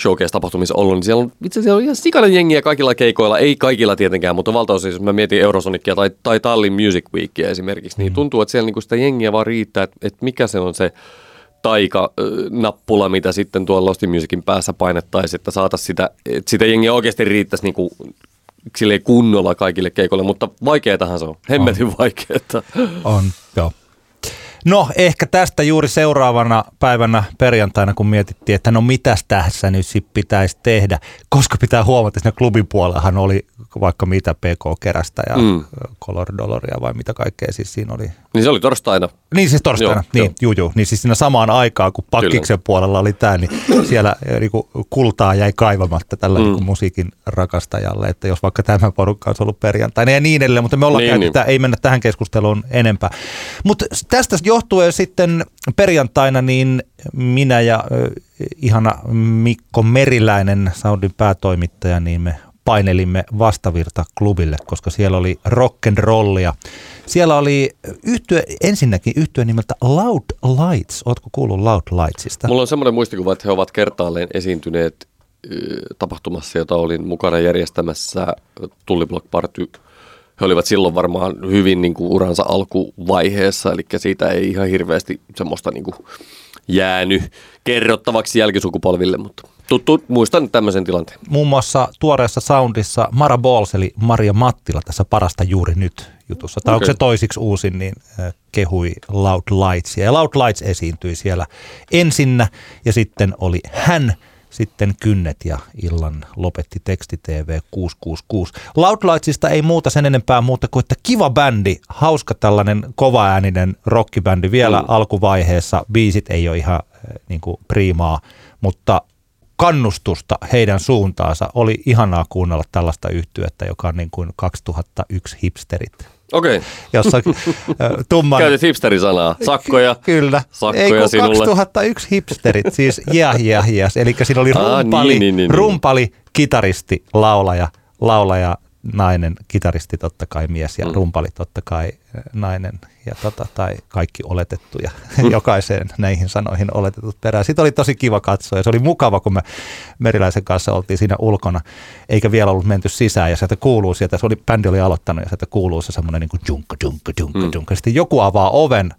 showcase-tapahtumissa ollut, niin siellä on, itse asiassa on ihan sikainen jengiä kaikilla keikoilla, ei kaikilla tietenkään, mutta valtaosin, jos mä mietin Eurosonicia tai, tai Tallinn Music Weekia esimerkiksi, niin tuntuu, että siellä niin sitä jengiä vaan riittää, että, että mikä se on se taika-nappula, mitä sitten tuolla Lost in Musicin päässä painettaisiin, että saataisiin sitä, että sitä jengiä oikeasti riittäisi niin kuin silleen kunnolla kaikille keikoille, mutta vaikeetahan se on. Hemmetin vaikeeta. On, joo. No ehkä tästä juuri seuraavana päivänä perjantaina, kun mietittiin, että no mitäs tässä nyt sit pitäisi tehdä, koska pitää huomata, että siinä klubin puolellahan oli vaikka mitä PK-kerästä ja Mm. Color Doloria vai mitä kaikkea siis siinä oli. Niin se oli torstaina. Niin siis torstaina, Joo, niin, joo. juu, juu. niin siis siinä samaan aikaan, kun pakkiksen puolella oli tämä, niin siellä eh, niinku, kultaa jäi kaivamatta tällä Mm. niinku, musiikin rakastajalle, että jos vaikka tämä porukka olisi ollut perjantaina ja niin edelleen, mutta me ollaan Niin, käyty, niin. ei mennä tähän keskusteluun enempää. Mutta tästä johtuen sitten perjantaina niin minä ja ihana Mikko Meriläinen, Soundin päätoimittaja, niin me painelimme vastavirta klubille, koska siellä oli rock'n'rollia. Siellä oli yhtye, ensinnäkin yhtye nimeltä Loud Lights. Ootko kuullut Loud Lightsista? Mulla on semmoinen muistikuva, että he ovat kertaalleen esiintyneet tapahtumassa, jota olin mukana järjestämässä Tulli Block Party. He olivat silloin varmaan hyvin niin kuin uransa alkuvaiheessa, eli siitä ei ihan hirveästi semmoista niin kuin jäänyt kerrottavaksi jälkisukupolville, mutta tuttu, muistan tämmöisen tilanteen. Muun muassa tuoreessa soundissa Mara Balls eli Maria Mattila tässä parasta juuri nyt jutussa. Tai okay. onko se toisiksi uusin, niin kehui Loud Lightsia. Ja Loud Lights esiintyi siellä ensinnä ja sitten oli hän, sitten Kynnet ja illan lopetti Teksti TV 666. Loud Lightsista ei muuta sen enempää muuta kuin, että kiva bändi, hauska tällainen kovaääninen rockibändi vielä Mm. alkuvaiheessa. Biisit ei ole ihan äh, niin kuin priimaa, mutta kannustusta heidän suuntaansa. Oli ihanaa kuunnella tällaista yhtyettä, joka on niin kuin 2001 hipsterit, Okei, jossa tumman... käytit hipsterisanaa. Sakkoja. Kyllä. Sakkoja Ei kun sinulle. 2001 hipsterit, siis yeah, yeah, yes. Eli siinä oli Aa, rumpali, niin, niin, niin, niin. rumpali, kitaristi, laulaja, laulaja nainen, kitaristi totta kai mies ja Mm. rumpali totta kai äh, nainen ja tota, tai kaikki oletettuja, jokaiseen näihin sanoihin oletetut perään. Sitten oli tosi kiva katsoa ja se oli mukava, kun me Meriläisen kanssa oltiin siinä ulkona, eikä vielä ollut menty sisään ja sieltä kuuluu sieltä, se oli, bändi oli aloittanut ja sieltä kuuluu se semmoinen niin kuin junkka, junkka, junkka, Mm. Sitten joku avaa oven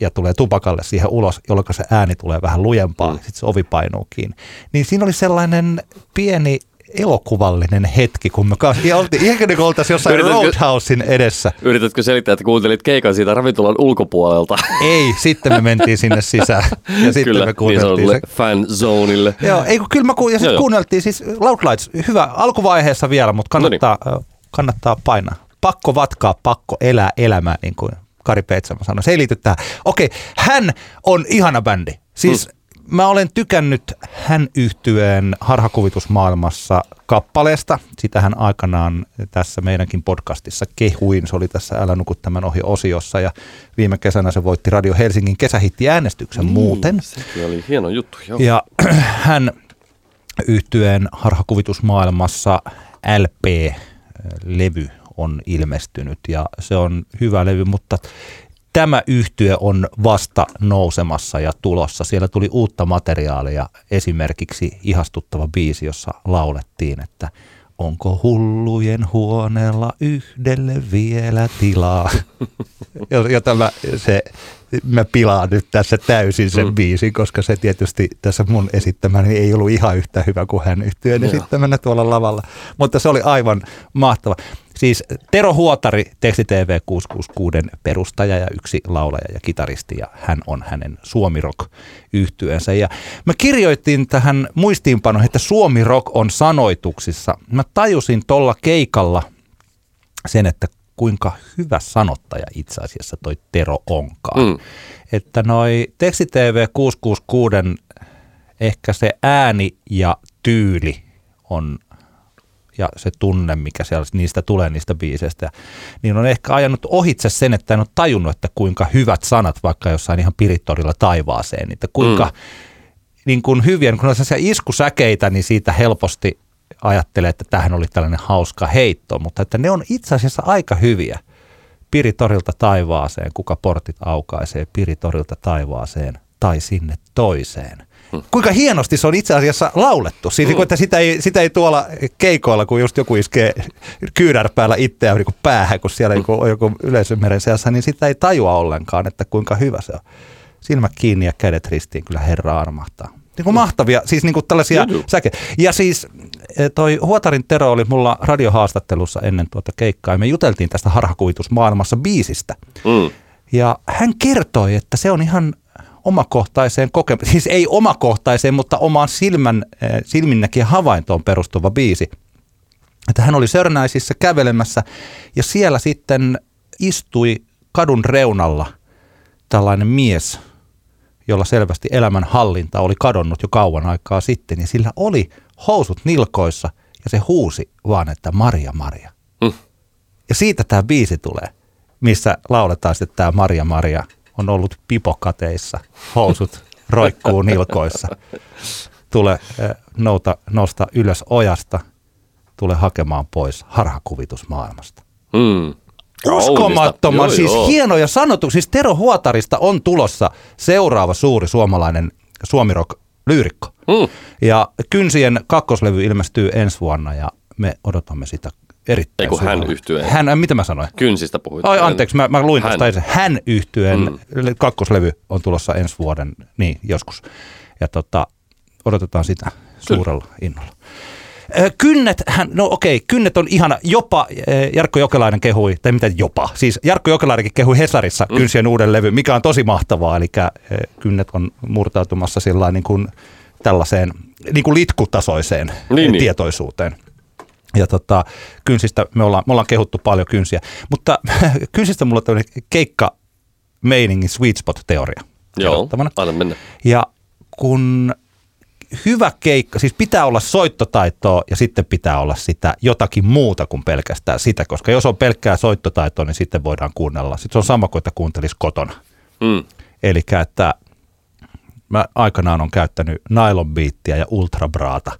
ja tulee tupakalle siihen ulos, jolloin se ääni tulee vähän lujempaa, Mm. sitten se ovi painuu kiinni. Niin siinä oli sellainen pieni elokuvallinen hetki, kun me oltiin, ihan niin kuin oltaisiin jossain Yritätkö- Roadhousein edessä. Yritätkö selittää, että kuuntelit keikan siitä ravintolan ulkopuolelta? Ei, sitten me mentiin sinne sisään ja sitten Kyllä, me niin kuunneltiin sanotulle se. fan zoneille. Joo, ei kun kyllä mä ku, ja sitten kuunneltiin siis Loud Lights, hyvä alkuvaiheessa vielä, mutta niin. kannattaa, ö, kannattaa painaa. Pakko vatkaa, pakko elää elämää, niin kuin Kari Peitsamo sanoi. Se ei liity tähän. Okei, hän on ihana bändi. Siis mä olen tykännyt hän yhtyeen harhakuvitusmaailmassa kappaleesta. Sitähän aikanaan tässä meidänkin podcastissa kehuin. Se oli tässä Älä nuku tämän ohi osiossa ja viime kesänä se voitti Radio Helsingin kesähittiäänestyksen muuten. Sekin oli hieno juttu, joo. Ja hän yhtyeen harhakuvitusmaailmassa LP-levy on ilmestynyt ja se on hyvä levy, mutta tämä yhtye on vasta nousemassa ja tulossa. Siellä tuli uutta materiaalia, esimerkiksi ihastuttava biisi, jossa laulettiin, että onko hullujen huoneella yhdelle vielä tilaa, jota mä, se, mä pilaan nyt tässä täysin sen Mm. biisin, koska se tietysti tässä mun esittämäni ei ollut ihan yhtä hyvä kuin hän Joo. esittämänä tuolla lavalla, mutta se oli aivan mahtava. Siis Tero Huotari, Teksti TV 666 perustaja ja yksi laulaja ja kitaristi ja hän on hänen Suomi Rock yhtyeensä. Ja mä kirjoitin tähän muistiinpanoihin, että Suomi Rock on sanoituksissa. Mä tajusin tuolla keikalla sen, että kuinka hyvä sanottaja itse asiassa toi Tero onkaan. Mm. Että noi Teksti TV 666 ehkä se ääni ja tyyli on ja se tunne, mikä siellä niistä tulee niistä biiseistä, niin on ehkä ajanut ohitse sen, että en ole tajunnut, että kuinka hyvät sanat vaikka jossain ihan pirittorilla taivaaseen, että kuinka Mm. niin kuin hyviä, kun on sellaisia iskusäkeitä, niin siitä helposti ajattelee, että tähän oli tällainen hauska heitto, mutta että ne on itse asiassa aika hyviä. Piritorilta taivaaseen, kuka portit aukaisee, piritorilta taivaaseen tai sinne toiseen. Kuinka hienosti se on itse asiassa laulettu. Siis, mm. että sitä ei, sitä ei tuolla keikoilla, kun just joku iskee kyynärpäällä itseään niin kuin päähän, kun siellä joku, on joku yleisömeren seassa, niin sitä ei tajua ollenkaan, että kuinka hyvä se on. Silmät kiinni ja kädet ristiin, kyllä Herra armahtaa. Niin kuin mahtavia, siis niin kuin tällaisia säke. Ja siis eh, toi Huotarin Tero oli mulla radiohaastattelussa ennen tuota keikkaa, ja me juteltiin tästä harhakuvitusmaailmassa biisistä. Mm. Ja hän kertoi, että se on ihan omakohtaiseen kokemukseen, siis ei omakohtaiseen, mutta omaan silmän, eh, silminnäkin havaintoon perustuva biisi. Että hän oli Sörnäisissä kävelemässä ja siellä sitten istui kadun reunalla tällainen mies, jolla selvästi elämän hallinta oli kadonnut jo kauan aikaa sitten ja sillä oli housut nilkoissa ja se huusi vaan, että Maria, Maria. Mm. Ja siitä tämä biisi tulee, missä lauletaan sitten, että tämä Maria Maria on ollut pipokateissa, housut roikkuu nilkoissa. Tule äh, nouta, nosta ylös ojasta, tule hakemaan pois harhakuvitusmaailmasta. Mm. Uskomattoman, Kaunista. siis Joo, joo. hienoja sanotuksia. Siis Tero Huotarista on tulossa seuraava suuri suomalainen suomirock lyyrikko. Mm. Ja Kynsien kakkoslevy ilmestyy ensi vuonna ja me odotamme sitä erittäin Ei kun hän yhtyeen. Hän, äh, mitä mä sanoin? Kynsistä puhuit. Ai anteeksi, mä, mä luin Hän. ensin. Hän yhtyeen Mm. kakkoslevy on tulossa ensi vuoden, niin joskus. Ja tota, odotetaan sitä suurella innolla. Kynnet, hän, no okei, kynnet on ihana, jopa Jarkko Jokelainen kehui, tai mitä jopa, siis Jarkko Jokelainenkin kehui Hesarissa mm. kynsien uuden levy, mikä on tosi mahtavaa, eli kynnet on murtautumassa sillä niin kuin tällaiseen niin kuin litkutasoiseen Niin, niin, niin. tietoisuuteen. Ja tota, kynsistä me ollaan, me ollaan kehuttu paljon kynsiä, mutta kynsistä mulla on tämmöinen keikka meiningin sweet spot-teoria. Joo, kerrottavana. anna mennä. Ja kun hyvä keikka, siis pitää olla soittotaitoa ja sitten pitää olla sitä jotakin muuta kuin pelkästään sitä, koska jos on pelkkää soittotaitoa, niin sitten voidaan kuunnella. Sitten se on sama kuin, että kuuntelisi kotona. Mm. Eli että mä aikanaan on käyttänyt Nylon Beatia ja Ultra Braata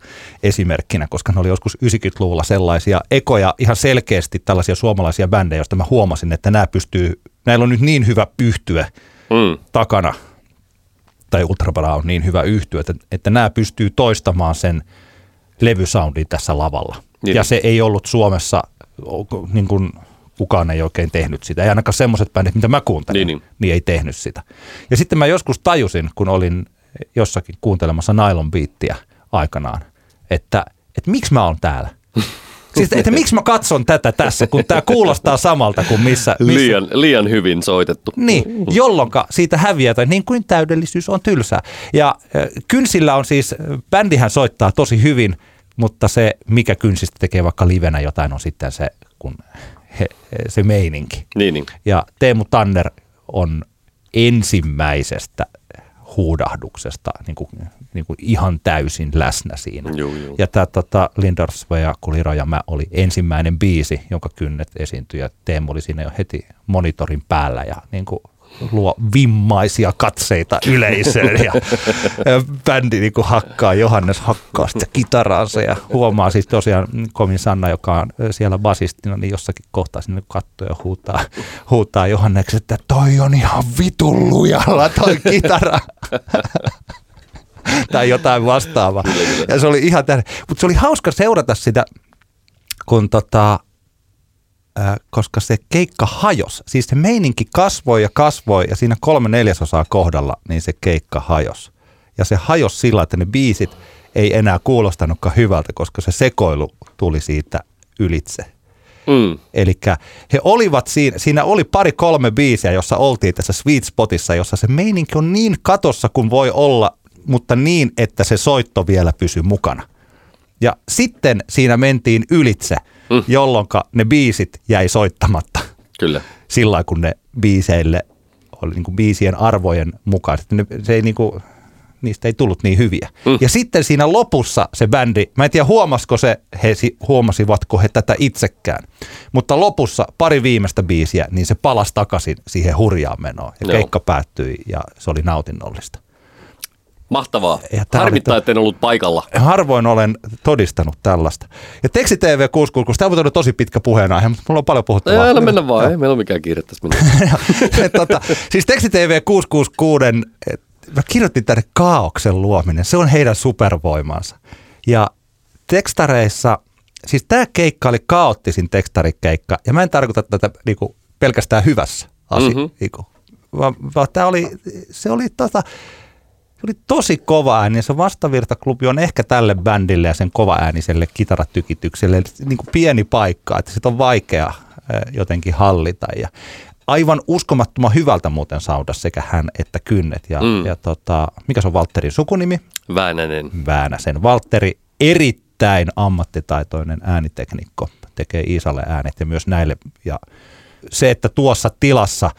esimerkkinä, koska ne oli joskus 90-luvulla sellaisia ekoja ihan selkeästi tällaisia suomalaisia bändejä, joista mä huomasin, että nämä pystyy, näillä on nyt niin hyvä yhtye Mm. takana, tai Ultra Bra on niin hyvä yhtye, että, että nämä pystyy toistamaan sen levysoundin tässä lavalla. Niin. Ja se ei ollut Suomessa, niin kuin kukaan ei oikein tehnyt sitä. Ei ainakaan semmoiset bändit, mitä mä kuuntelin, Niin, niin, niin. niin ei tehnyt sitä. Ja sitten mä joskus tajusin, kun olin jossakin kuuntelemassa Nylon Beattiä aikanaan, että, että miksi mä oon täällä. Siis, että miksi mä katson tätä tässä, kun tämä kuulostaa samalta kuin missä, missä Liian, liian hyvin soitettu. niin, jolloin siitä häviää, tai niin kuin täydellisyys on tylsää. Ja Kynsillä on siis, bändihän soittaa tosi hyvin, mutta se, mikä Kynsistä tekee vaikka livenä jotain, on sitten se, kun he, se meininki. Niin, niin. Ja Teemu Tanner on ensimmäisestä huudahduksesta niin kuin, niin kuin ihan täysin läsnä siinä. Juu, juu. Ja tämä tota, Lindors ja Kuliro ja mä oli ensimmäinen biisi, jonka kynnet esiintyi ja Teemu oli siinä jo heti monitorin päällä ja niin kuin luo vimmaisia katseita yleisöön ja, bändi niin kuin hakkaa, Johannes hakkaa sitä kitaraansa ja huomaa siis tosiaan Komin Sanna, joka on siellä basistina, niin jossakin kohtaa sinne kattoo ja huutaa, huutaa Johanneksi, että toi on ihan vitun lujalla toi kitara tai jotain vastaavaa. Ja se oli ihan täynnä. Mutta se oli hauska seurata sitä, kun tota, äh, koska se keikka hajos. Siis se meininki kasvoi ja kasvoi ja siinä kolme neljäsosaa kohdalla, niin se keikka hajos. Ja se hajos sillä, että ne biisit ei enää kuulostanutkaan hyvältä, koska se sekoilu tuli siitä ylitse. Mm. Eli he olivat siinä, siinä oli pari kolme biisiä, jossa oltiin tässä sweet spotissa, jossa se meininki on niin katossa kuin voi olla, mutta niin, että se soitto vielä pysyy mukana. Ja sitten siinä mentiin ylitse, mm. jolloin ne biisit jäi soittamatta Kyllä. sillä kun ne biiseille oli niin kuin biisien arvojen mukaan. Ne, se ei niin kuin, niistä ei tullut niin hyviä. Mm. Ja sitten siinä lopussa se bändi, mä en tiedä huomasiko se, he si- huomasivatko he tätä itsekään, mutta lopussa pari viimeistä biisiä, niin se palasi takaisin siihen hurjaan menoon. Ja Joo. keikka päättyi ja se oli nautinnollista. Mahtavaa. Ja tää oli Harmittaa, to- että en ollut paikalla. Harvoin olen todistanut tällaista. Ja Teksti TV 666, tämä on tosi pitkä puheenaihe, mutta mulla on paljon puhuttavaa. Ei, aina mennä vaan, ei meillä ole mikään kiire tässä. Ja, tota, siis Teksti TV 666, et, mä kirjoitin tänne kaauksen luominen, se on heidän supervoimansa. Ja tekstareissa, siis tämä keikka oli kaoottisin tekstarikeikka, ja mä en tarkoita tätä niinku, pelkästään hyvässä asiassa, Mhm. mm-hmm. niinku, vaan, vaan tämä oli, se oli tota, se oli tosi kova ääni. Se vastavirtaklubi on ehkä tälle bändille ja sen kovaääniselle kitaratykitykselle niin kuin pieni paikka, että sitä on vaikea jotenkin hallita. Ja aivan uskomattoman hyvältä muuten sauda sekä hän että kynnet. Ja, mm. ja tota, mikä se on Valtterin sukunimi? Väänänen. Väänäsen. Valtteri erittäin ammattitaitoinen ääniteknikko, tekee Iisalle äänet ja myös näille. Ja se, että tuossa tilassa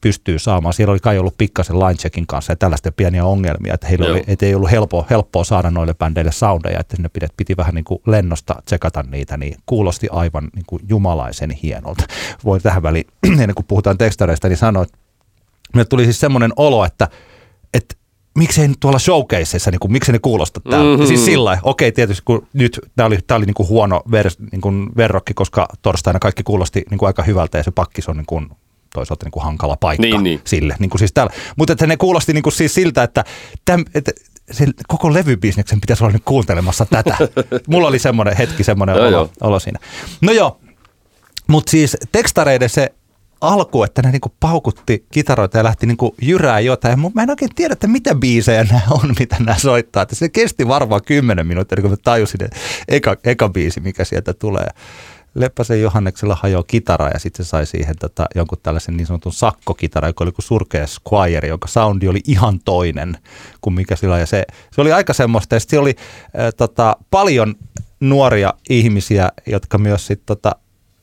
pystyy saamaan, siellä oli kai ollut pikkasen linecheckin kanssa ja tällaista pieniä ongelmia, että heillä Joo. oli, että ei ollut helppoa, helppoa saada noille bändeille soundeja, että sinne piti, piti vähän niin kuin lennosta tsekata niitä, niin kuulosti aivan niin kuin jumalaisen hienolta. Voin tähän väliin, ennen kuin puhutaan tekstareista, niin sanoa, että meille tuli siis semmoinen olo, että, että miksei nyt tuolla showcaseissa, niin kuin, miksi ne kuulosta täällä. Mhm. Mm-hmm. Siis sillä okei tietysti kun nyt tämä oli, tää oli niin kuin huono ver, niin kuin verrokki, koska torstaina kaikki kuulosti niin kuin aika hyvältä ja se pakkis on niin kuin toisaalta niin kuin hankala paikka Niin, niin. sille. Niin kuin siis täällä. Mutta että ne kuulosti niin kuin siis siltä, että, täm, että se koko levybisneksen pitäisi olla nyt kuuntelemassa tätä. Mulla oli semmoinen hetki, semmoinen Joo, olo, joo. olo siinä. No joo, mutta siis tekstareiden se alku, että ne niinku paukutti kitaroita ja lähti niinku jyrää jotain. Mä en oikein tiedä, että mitä biisejä nämä on, mitä nämä soittaa. Että se kesti varmaan kymmenen minuuttia, ennen kuin mä tajusin, että eka, eka biisi, mikä sieltä tulee. Leppäsen Johanneksella hajoaa kitara ja sitten se sai siihen tota, jonkun tällaisen niin sanotun sakkokitara, joka oli kuin surkea Squire, jonka soundi oli ihan toinen kuin mikä sillä ja se, se oli aika semmoista. Ja sitten oli äh, tota, paljon nuoria ihmisiä, jotka myös sit, tota,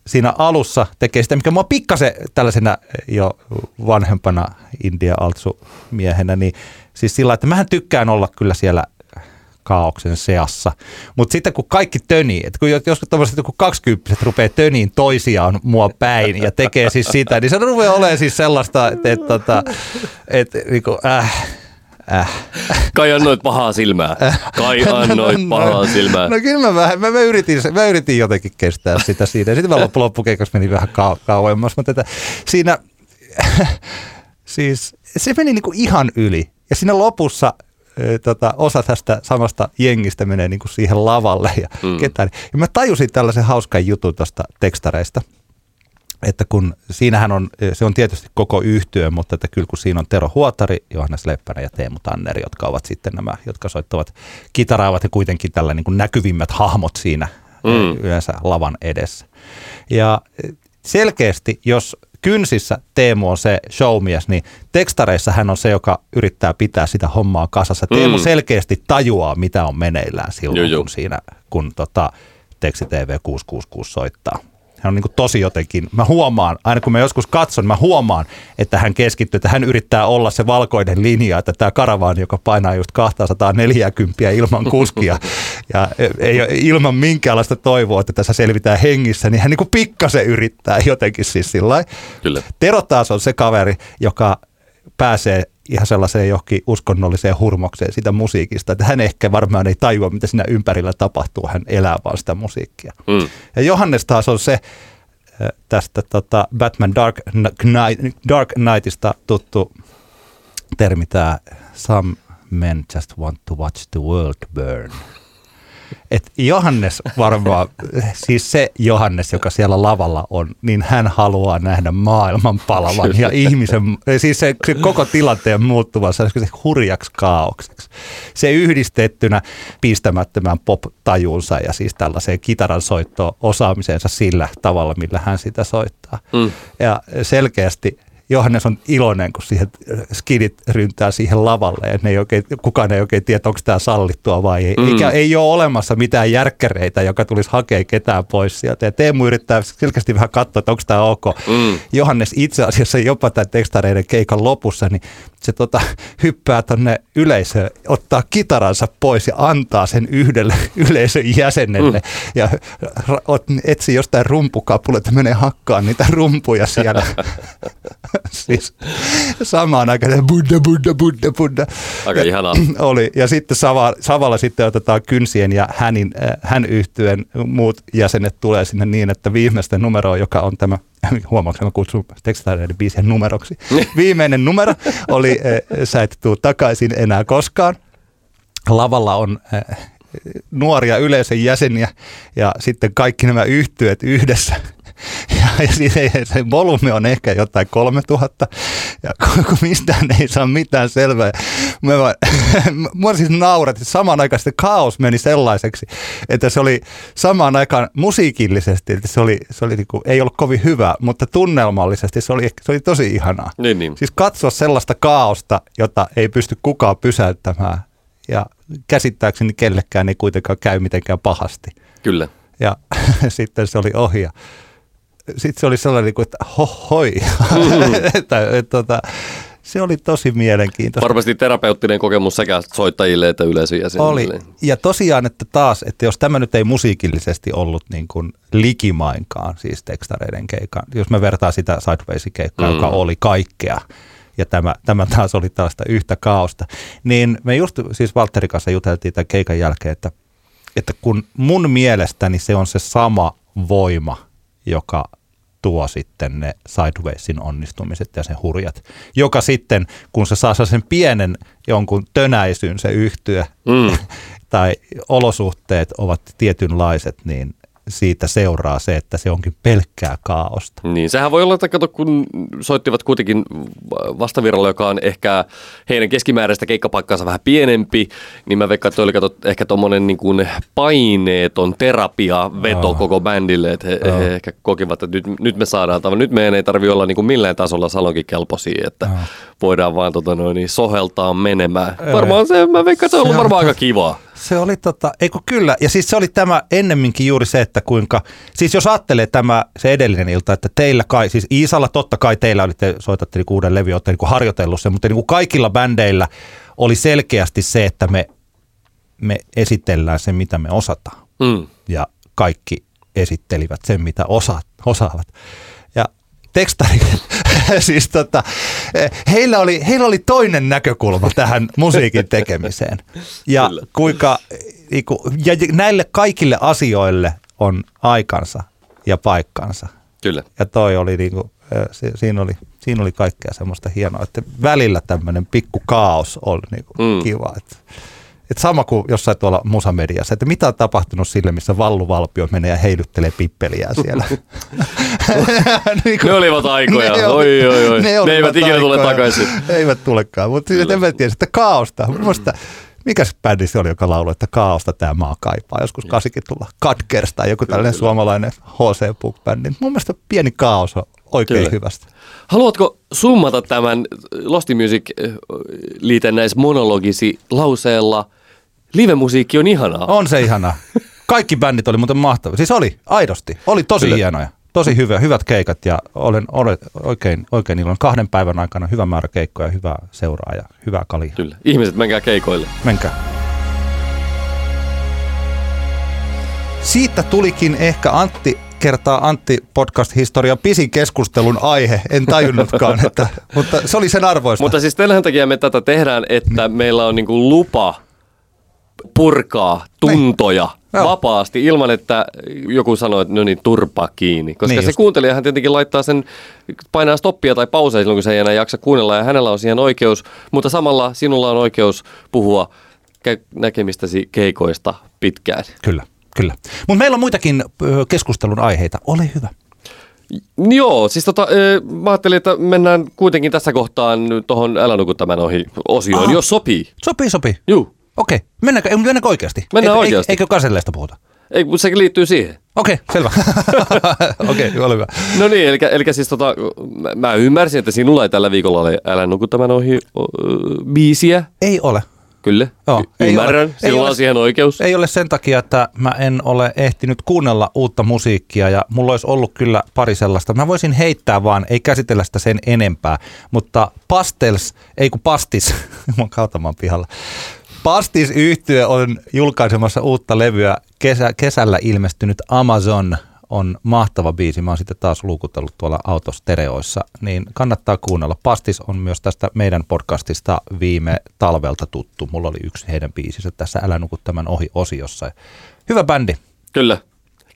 siinä alussa tekee sitä, mikä mua pikkasen tällaisena jo vanhempana India Altsu miehenä, niin siis sillä, että mähän tykkään olla kyllä siellä kaauksen seassa. Mutta sitten kun kaikki tönii, että kun joskus tämmöiset joku 20 rupeaa töniin toisiaan mua päin ja tekee siis sitä, niin se rupeaa olemaan siis sellaista, että, että, että, että niin kuin, äh, Äh. Kai annoit pahaa silmää. Kai annoit pahaa silmää. No kyllä mä, vähän, mä, mä, yritin, mä yritin jotenkin kestää sitä siinä. Sitten mä loppu, loppukeikossa meni vähän kau, kauemmas, mutta että siinä, siis se meni niinku ihan yli. Ja siinä lopussa tota, osa tästä samasta jengistä menee niinku siihen lavalle ja mm. ketään. Ja mä tajusin tällaisen hauskan jutun tuosta tekstareista että kun siinähän on, se on tietysti koko yhtyö, mutta että kyllä kun siinä on Tero Huotari, Johannes Leppänen ja Teemu Tanneri, jotka ovat sitten nämä, jotka soittavat kitaraa, ovat ja kuitenkin tällä niin kuin näkyvimmät hahmot siinä mm. yleensä lavan edessä. Ja selkeästi, jos kynsissä Teemu on se showmies, niin tekstareissa hän on se, joka yrittää pitää sitä hommaa kasassa. Teemu mm. selkeästi tajuaa, mitä on meneillään silloin, jo. kun siinä, kun tota, Teksti TV 666 soittaa. Hän on niin tosi jotenkin, mä huomaan, aina kun mä joskus katson, mä huomaan, että hän keskittyy, että hän yrittää olla se valkoinen linja, että tämä karavaani, joka painaa just 240 ilman kuskia ja ei ole ilman minkäänlaista toivoa, että tässä selvitään hengissä, niin hän niin pikkasen yrittää jotenkin siis sillä Kyllä. Tero taas on se kaveri, joka pääsee ihan sellaiseen johonkin uskonnolliseen hurmokseen sitä musiikista, että hän ehkä varmaan ei tajua, mitä siinä ympärillä tapahtuu, hän elää vaan sitä musiikkia. Mm. Ja Johannes taas on se äh, tästä tota Batman Dark, Knight, Dark Knightista tuttu termi tämä Some men just want to watch the world burn. Et Johannes varmaan, siis se Johannes, joka siellä lavalla on, niin hän haluaa nähdä maailman palavan ja ihmisen, siis se, se koko tilanteen muuttuvan se hurjaksi kaaukseksi. Se yhdistettynä pistämättömään pop-tajuunsa ja siis tällaiseen kitaran soittoon osaamiseensa sillä tavalla, millä hän sitä soittaa. Mm. Ja selkeästi Johannes on iloinen, kun siihen äh, skidit ryntää siihen lavalle ja ne ei oikein, kukaan ei oikein tiedä, onko tämä sallittua vai ei. Mm. Eikä ei ole olemassa mitään järkkäreitä, joka tulisi hakea ketään pois sieltä. Ja Teemu yrittää selkeästi vähän katsoa, että onko tämä ok. Mm. Johannes itse asiassa jopa tämän tekstareiden keikan lopussa, niin se tota, hyppää tonne yleisöön, ottaa kitaransa pois ja antaa sen yhdelle yleisön jäsenelle mm. ja etsii jostain rumpukapulle, että menee hakkaan niitä rumpuja siellä. siis samaan aikaan Buddha, Buddha, Buddha, Buddha. Aika ihanaa. Oli. Ja sitten Sava, Savalla sitten otetaan kynsien ja hänin, äh, hän yhtyen muut jäsenet tulee sinne niin, että viimeisten numero, joka on tämä huomaatko, mä kutsun tekstaileiden biisien numeroksi. Viimeinen numero oli Sä et tuu takaisin enää koskaan. Lavalla on nuoria yleisön jäseniä ja sitten kaikki nämä yhtyöt yhdessä ja, ja se, se volyymi on ehkä jotain 3000 ja kun mistään ei saa mitään selvää. Mä vaan, mua siis naurat, että samaan aikaan se kaos meni sellaiseksi, että se oli samaan aikaan musiikillisesti, että se, oli, se oli niin kuin, ei ollut kovin hyvä, mutta tunnelmallisesti se oli, se oli tosi ihanaa. Niin, niin. Siis katsoa sellaista kaaosta, jota ei pysty kukaan pysäyttämään ja käsittääkseni kellekään ei kuitenkaan käy mitenkään pahasti. Kyllä. Ja sitten se oli ohi ja sitten se oli sellainen, niin että hohoi. Mm. että, tota, se oli tosi mielenkiintoista. Varmasti terapeuttinen kokemus sekä soittajille että yleisöjäsenille. Oli. Ja tosiaan, että taas, että jos tämä nyt ei musiikillisesti ollut niin kuin likimainkaan, siis tekstareiden keikka, jos me vertaa sitä Sidewaysin keikkaa, mm. joka oli kaikkea, ja tämä, tämä taas oli tällaista yhtä kaosta, niin me just siis Valtterin kanssa juteltiin tämän keikan jälkeen, että, että kun mun mielestäni se on se sama voima, joka tuo sitten ne Sidewaysin onnistumiset ja sen hurjat, joka sitten, kun se saa sen pienen jonkun tönäisyn se yhtyä mm. tai olosuhteet ovat tietynlaiset, niin siitä seuraa se, että se onkin pelkkää kaaosta. Niin, sehän voi olla, että kato, kun soittivat kuitenkin vastavirralla, joka on ehkä heidän keskimääräistä keikkapaikkaansa vähän pienempi, niin mä veikkaan, että oli kato, ehkä tuommoinen niin kuin paineeton veto oh. koko bändille, että he, oh. he ehkä kokivat, että nyt, nyt me saadaan, tai nyt meidän ei tarvitse olla niin kuin millään tasolla salonkin kelpoisia, että oh. voidaan vaan tota noin, niin soheltaa menemään. Varmaan se, mä veikkaan, että se on ollut varmaan aika kivaa. Se oli tota, eikö kyllä, ja siis se oli tämä ennemminkin juuri se, että kuinka, siis jos ajattelee tämä se edellinen ilta, että teillä kai, siis Iisalla totta kai teillä olitte, soitatte niin uuden levy, olette niin harjoitellut sen, mutta niin kuin kaikilla bändeillä oli selkeästi se, että me, me esitellään sen, mitä me osataan. Mm. Ja kaikki esittelivät sen, mitä osa, osaavat. Tekstari, siis tota, eh, heillä, oli, heillä oli toinen näkökulma tähän musiikin tekemiseen. Ja Kyllä. kuinka, niinku, ja näille kaikille asioille on aikansa ja paikkansa. Kyllä. Ja toi oli niinku, eh, si- siinä oli, siinä oli kaikkea semmoista hienoa, että välillä tämmöinen pikku kaos oli niinku mm. kiva. Että, et sama kuin jossain tuolla musamediassa, että mitä on tapahtunut sille, missä Vallu Valpio menee ja heilyttelee pippeliä siellä. niin Ne olivat aikoja. Oi, oi, oi. Ne olivat eivät ikinä tule takaisin. Eivät tulekaan, mutta siis en mä tiedä, että kaaosta. Mielestä, mikä se bändi se oli, joka lauloi, että kaaosta tämä maa kaipaa. Joskus 80-luvulla. Cutkers tai joku tällainen suomalainen HC Punk-bändi. Mun mielestä pieni kaos on oikein Kyllä. hyvästä. Haluatko summata tämän Losti Music eh, lauseella Live-musiikki on ihanaa. On se ihanaa. Kaikki bändit oli muuten mahtavia. Siis oli, aidosti. Oli tosi Kyllä. Hienoja. Tosi hyvä, hyvät keikat ja olen, olen oikein, oikein iloinen. Kahden päivän aikana hyvä määrä keikkoja, hyvää seuraa ja hyvää kalia. Kyllä. Ihmiset, menkää keikoille. Menkää. Siitä tulikin ehkä Antti kertaa Antti podcast-historia pisin keskustelun aihe. En tajunnutkaan, että, mutta se oli sen arvoista. Mutta siis tämän takia me tätä tehdään, että Niin. meillä on niinku lupa purkaa tuntoja Joo. vapaasti ilman, että joku sanoo, että no niin, turpa kiinni. Koska Niin se just. kuuntelijahan tietenkin laittaa sen, painaa stoppia tai pauseja silloin, kun se ei enää jaksa kuunnella ja hänellä on siihen oikeus, mutta samalla sinulla on oikeus puhua näkemistäsi keikoista pitkään. Kyllä, kyllä. Mutta meillä on muitakin keskustelun aiheita. Ole hyvä. Joo, siis tota, mä ajattelin, että mennään kuitenkin tässä kohtaan tuohon Älä nuku tämän ohi osioon, Aha. jos sopii. Sopii, sopii. Juu, Okei, mennäänkö, mennäänkö oikeasti? Mennään Eikö- oikeasti. Eikö kaselleista puhuta? ei, mutta se liittyy siihen. Okei, selvä. Okei, ole hyvä. No niin, eli, eli siis tota, mä, mä ymmärsin, että sinulla ei tällä viikolla ole Älä nuku tämän ohi o, biisiä. Ei ole. Kyllä, Joo, y- ei ymmärrän. ole. Ei Sinulla ole. on siihen oikeus. Ei ole sen takia, että mä en ole ehtinyt kuunnella uutta musiikkia ja mulla olisi ollut kyllä pari sellaista. Mä voisin heittää vaan, ei käsitellä sitä sen enempää, mutta Pastels, ei kun Pastis, mä oon pihalla. Pastis yhtye on julkaisemassa uutta levyä. Kesä, kesällä ilmestynyt Amazon on mahtava biisi. Mä oon sitten taas luukutellut tuolla autostereoissa, niin kannattaa kuunnella. Pastis on myös tästä meidän podcastista viime talvelta tuttu. Mulla oli yksi heidän biisinsä tässä Älä nuku tämän ohi osiossa. Hyvä bändi. Kyllä.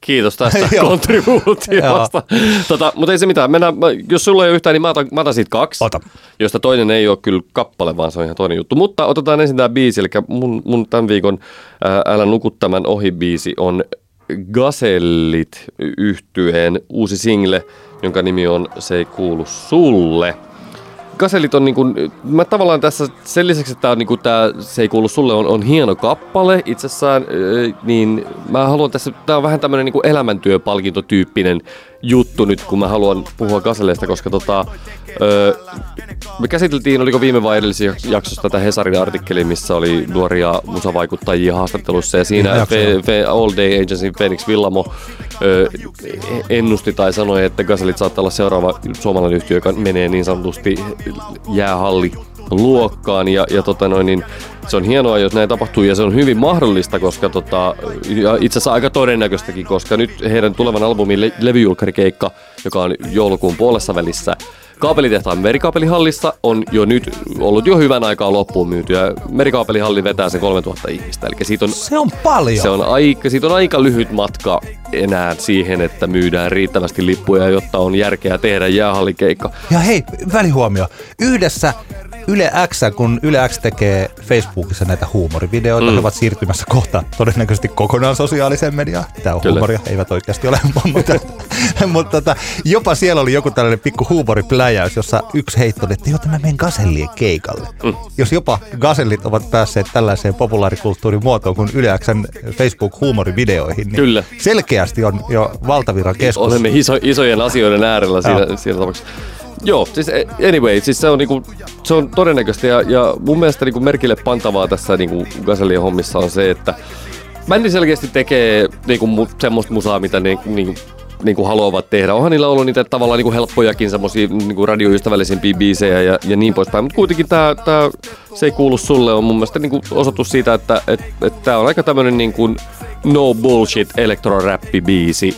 Kiitos tästä kontribuutiosta. tota, mutta ei se mitään. Mennään, jos sulla ei ole yhtään, niin mä otan, mä otan siitä kaksi. Ota. Josta toinen ei ole kyllä kappale, vaan se on ihan toinen juttu. Mutta otetaan ensin tämä biisi. Eli mun, mun tämän viikon ää, Älä nuku tämän ohi biisi on Gazellit yhtyeen uusi single, jonka nimi on Se ei kuulu sulle. Gazellit on niin kuin, mä tavallaan tässä sen lisäksi, että tää on niin kuin tää, se ei kuulu sulle, on, on hieno kappale itsessään, niin mä haluan tässä, tää on vähän tämmönen niin kuin elämäntyöpalkintotyyppinen juttu nyt, kun mä haluan puhua Gazelleista, koska tota, öö, me käsiteltiin, oliko viime vai edellisessä jaksossa tätä Hesarin artikkeli, missä oli nuoria musavaikuttajia haastattelussa ja siinä joo. Fe, All Day Agency Phoenix Villamo ö, ennusti tai sanoi, että Gazelit saattaa olla seuraava suomalainen yhtiö, joka menee niin sanotusti jäähalli luokkaan ja, ja tota noin, niin se on hienoa, jos näin tapahtuu ja se on hyvin mahdollista, koska tota, ja itse asiassa aika todennäköistäkin, koska nyt heidän tulevan albumin le- levyjulkkarikeikka, joka on joulukuun puolessa välissä, Kaapelitehtaan merikaapelihallissa on jo nyt ollut jo hyvän aikaa loppuun myyty ja merikaapelihalli vetää sen 3000 ihmistä. Eli siitä on Se on paljon. se on aika, siitä on aika lyhyt matka enää siihen, että myydään riittävästi lippuja, jotta on järkeä tehdä jäähallikeikka. Ja hei, välihuomio. Yhdessä Yle X, kun Yle X tekee Facebookissa näitä huumorivideoita, mm. he ovat siirtymässä kohta todennäköisesti kokonaan sosiaaliseen mediaan. Tämä on Kyllä. huumoria, eivät oikeasti ole, mutta, mutta tota, jopa siellä oli joku tällainen pikku huumoripläjäys, jossa yksi heitto oli, että joo, mä menen Gasellien keikalle. Mm. Jos jopa Gasellit ovat päässeet tällaiseen populaarikulttuurin muotoon kuin Yle Xn Facebook-huumorivideoihin, niin Kyllä. selkeästi on jo valtavirran keskus. Olemme iso, isojen asioiden äärellä siinä, siinä tapauksessa. Joo, siis e- anyway, siis se on, niinku, se on todennäköistä ja, ja mun mielestä niinku merkille pantavaa tässä niinku Gazellien hommissa on se, että bändi selkeästi tekee niinku, semmoista musaa, mitä ne niinku, niinku haluavat tehdä. Onhan niillä ollut niitä tavallaan niinku helppojakin semmoisia niinku radioystävällisempiä biisejä ja, ja niin poispäin, mutta kuitenkin tämä tää, se ei kuulu sulle on mun mielestä niinku osoitus siitä, että et, et tämä on aika tämmöinen niinku no bullshit elektroräppibiisi,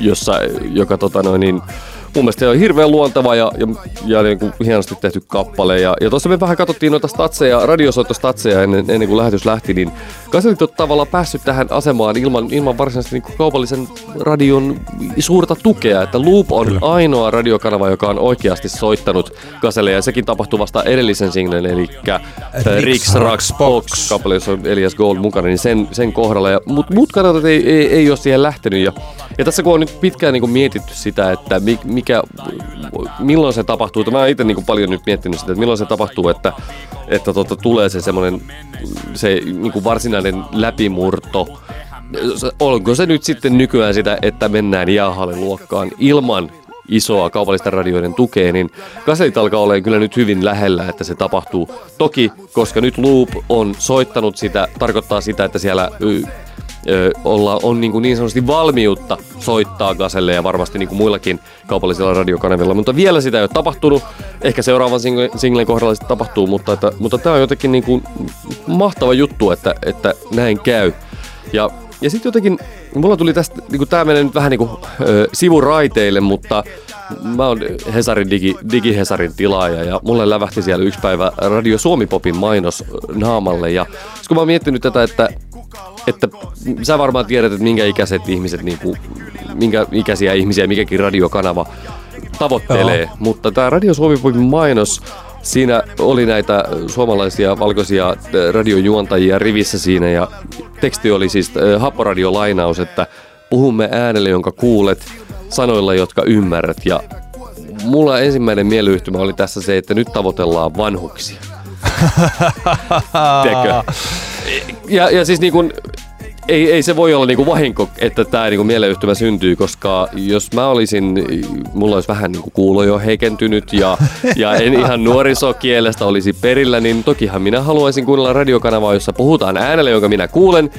jossa, joka tota noin, niin, mun mielestä se on hirveän luonteva ja, ja, ja niin kuin hienosti tehty kappale. Ja, ja tuossa me vähän katsottiin noita statseja, radiosoittostatseja ennen, ennen kuin lähetys lähti, niin Kaselit on tavallaan päässyt tähän asemaan ilman, ilman varsinaisesti niin kuin kaupallisen radion suurta tukea. Että Loop on Kyllä. ainoa radiokanava, joka on oikeasti soittanut Kaselle ja sekin tapahtuu vasta edellisen singlen, eli Rix Rax Box kappale, jossa on Elias Gold mukana, niin sen, sen kohdalla. Ja, mut muut kanavat ei, ei, ei ole siihen lähtenyt. Ja, ja tässä kun on nyt pitkään niin kuin mietitty sitä, että mikä, milloin se tapahtuu, mä itse niin paljon nyt miettinyt sitä, että milloin se tapahtuu, että, että tota, tulee se semmoinen se niin varsinainen läpimurto, onko se nyt sitten nykyään sitä, että mennään luokkaan ilman isoa kaupallisten radioiden tukea, niin kasetit alkaa olla kyllä nyt hyvin lähellä, että se tapahtuu. Toki, koska nyt Loop on soittanut sitä, tarkoittaa sitä, että siellä olla, on niin, kuin niin sanotusti valmiutta soittaa Gaselle ja varmasti niin kuin muillakin kaupallisilla radiokanavilla, mutta vielä sitä ei ole tapahtunut. Ehkä seuraavan single, singlen kohdalla sitten tapahtuu, mutta, että, mutta tämä on jotenkin niin kuin mahtava juttu, että, että näin käy. Ja, ja sitten jotenkin, mulla tuli tästä, niin tämä menee nyt vähän niin kuin, ö, sivuraiteille, mutta mä oon Hesarin digi, digihesarin tilaaja ja mulle lävähti siellä yksi päivä Radio Suomi Popin mainos naamalle ja kun mä oon miettinyt tätä, että että sä varmaan tiedät, että minkä ikäiset ihmiset, niin kuin, minkä ikäisiä ihmisiä mikäkin radiokanava tavoittelee. Joo. Mutta tämä Radio Suomi mainos, siinä oli näitä suomalaisia valkoisia radiojuontajia rivissä siinä ja teksti oli siis happoradiolainaus, että puhumme äänelle, jonka kuulet, sanoilla, jotka ymmärrät ja mulla ensimmäinen mieleyhtymä oli tässä se, että nyt tavoitellaan vanhuksia. Ja, ja siis niin kuin, ei, ei se voi olla niinku vahinko, että tämä niinku mieleyhtymä syntyy, koska jos mä olisin, mulla olisi vähän niinku kuulo jo heikentynyt ja, ja en ihan nuorisokielestä olisi perillä, niin tokihan minä haluaisin kuunnella radiokanavaa, jossa puhutaan äänellä, jonka minä kuulen,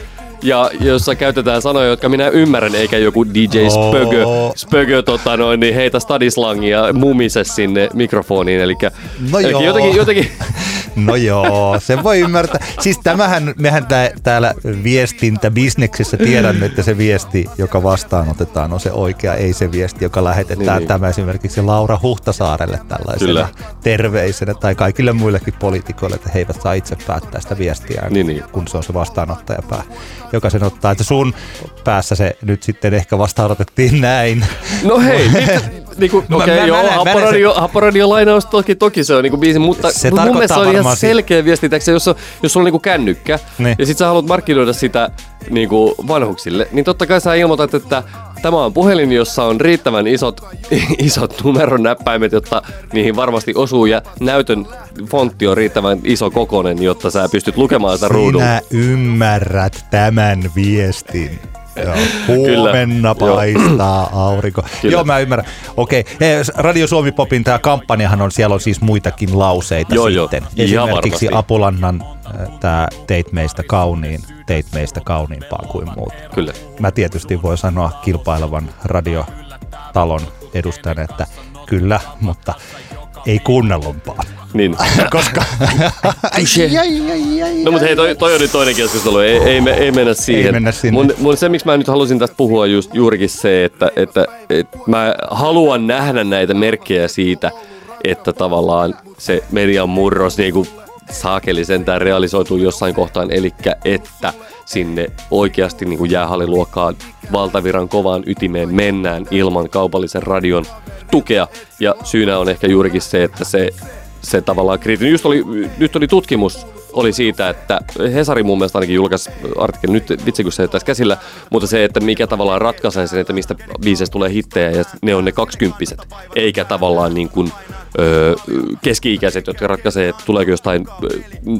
ja jossa käytetään sanoja, jotka minä ymmärrän, eikä joku DJ Spögö. Spögö tota noin, niin heitä stadislangia mumise sinne mikrofoniin. Elikkä, no jotenkin, jotenkin No joo, se voi ymmärtää. Siis tämähän, mehän tää, täällä viestintäbisneksessä tiedämme, että se viesti, joka vastaanotetaan, on se oikea, ei se viesti, joka lähetetään niin, tämä esimerkiksi Laura Huhtasaarelle tällaisena Kyllä. terveisenä tai kaikille muillekin poliitikoille, että he eivät saa itse päättää sitä viestiä, niin, niin. kun se on se vastaanottajapää, joka sen ottaa. Että sun päässä se nyt sitten ehkä vastaanotettiin näin. No hei, niinku, okei, okay, joo, happoradio, happoradio lainaus toki, toki se on niinku biisi, mutta se mun mielestä on ihan selkeä viesti, että jos, on, jos sulla on niinku kännykkä niin. ja sit sä haluat markkinoida sitä niinku vanhuksille, niin totta kai sä ilmoitat, että tämä on puhelin, jossa on riittävän isot, isot numeron näppäimet, jotta niihin varmasti osuu ja näytön fontti on riittävän iso kokonen, jotta sä pystyt lukemaan sitä ruudulta. Sinä ymmärrät tämän viestin. Joo, huomenna Kyllä. paistaa aurinko. Kyllä. Joo, mä ymmärrän. Okei, okay. Radio Suomi Popin tämä kampanjahan on, siellä on siis muitakin lauseita Joo, sitten. Jo. Esimerkiksi varmasti. Apulannan äh, tämä teit meistä kauniin, teit meistä kauniimpaa kuin muut. Kyllä. Mä tietysti voi sanoa kilpailevan radiotalon edustajana, että kyllä, mutta ei kuunnellumpaa. Niin. Koska... no mutta hei, toi, toi on nyt toinen keskustelu, ei, ei, me, ei mennä siihen. Ei mennä sinne. Mun, mun, se, miksi mä nyt halusin tästä puhua just, juurikin se, että, että, että mä haluan nähdä näitä merkkejä siitä, että tavallaan se median murros niin kuin saakeli sentään realisoituu jossain kohtaan, eli että sinne oikeasti niin kuin jäähalliluokkaan valtaviran kovaan ytimeen mennään ilman kaupallisen radion tukea. Ja syynä on ehkä juurikin se, että se, se tavallaan kriittinen. Just oli, nyt oli tutkimus oli siitä, että Hesari mun mielestä ainakin julkaisi artikkeli, nyt vitsi kun se tässä käsillä, mutta se, että mikä tavallaan ratkaisee sen, että mistä biiseistä tulee hittejä ja ne on ne kaksikymppiset, eikä tavallaan niin kuin, öö, keski-ikäiset, jotka ratkaisee, että tuleeko jostain,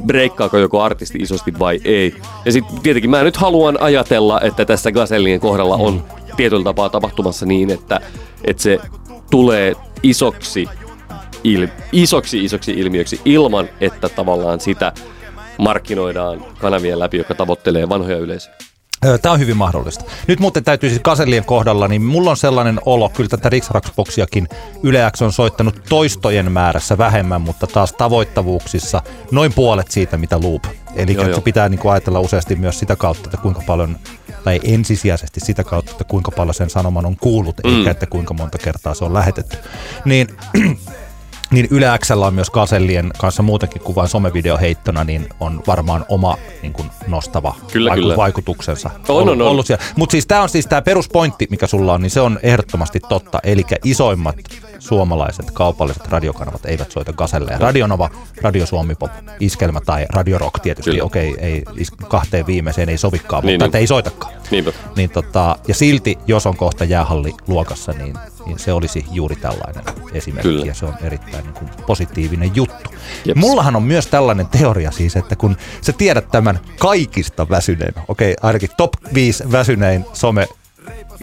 breikkaako joku artisti isosti vai ei. Ja sitten tietenkin mä nyt haluan ajatella, että tässä Gasellien kohdalla on tietyllä tapaa tapahtumassa niin, että, että se tulee isoksi, il, isoksi isoksi ilmiöksi ilman, että tavallaan sitä markkinoidaan kanavien läpi, joka tavoittelee vanhoja yleisöjä. Tämä on hyvin mahdollista. Nyt muuten täytyy siis Kasellien kohdalla, niin mulla on sellainen olo, kyllä tätä Rixraxboxiakin Yle X on soittanut toistojen määrässä vähemmän, mutta taas tavoittavuuksissa noin puolet siitä, mitä Loop. Eli joo, joo. pitää niin kuin ajatella useasti myös sitä kautta, että kuinka paljon ei ensisijaisesti sitä kautta, että kuinka paljon sen sanoman on kuullut, mm. eikä että kuinka monta kertaa se on lähetetty. Niin niin Yle Xllä on myös Gasellien kanssa muutenkin kuin vain somevideoheittona, niin on varmaan oma niin kuin nostava Kyllä, vaiku- kyllä. vaikutuksensa On, on, on. ollut siellä. Mutta siis tämä on siis tämä peruspointti, mikä sulla on, niin se on ehdottomasti totta. Eli isoimmat suomalaiset kaupalliset radiokanavat eivät soita Gaselleja. Radionova, Radio Suomi Pop, Iskelmä tai Radio Rock tietysti. Kyllä. Okei, ei, kahteen viimeiseen ei sovikaan, Niin, mutta niin. ei soitakaan. Niinpä. Niin tota, ja silti, jos on kohta jäähalli luokassa, niin, niin se olisi juuri tällainen esimerkki. Kyllä. Ja se on erittäin niin kuin, positiivinen juttu. Jeps. Mullahan on myös tällainen teoria siis, että kun sä tiedät tämän kaikista väsyneen, okei, ainakin top 5 väsynein some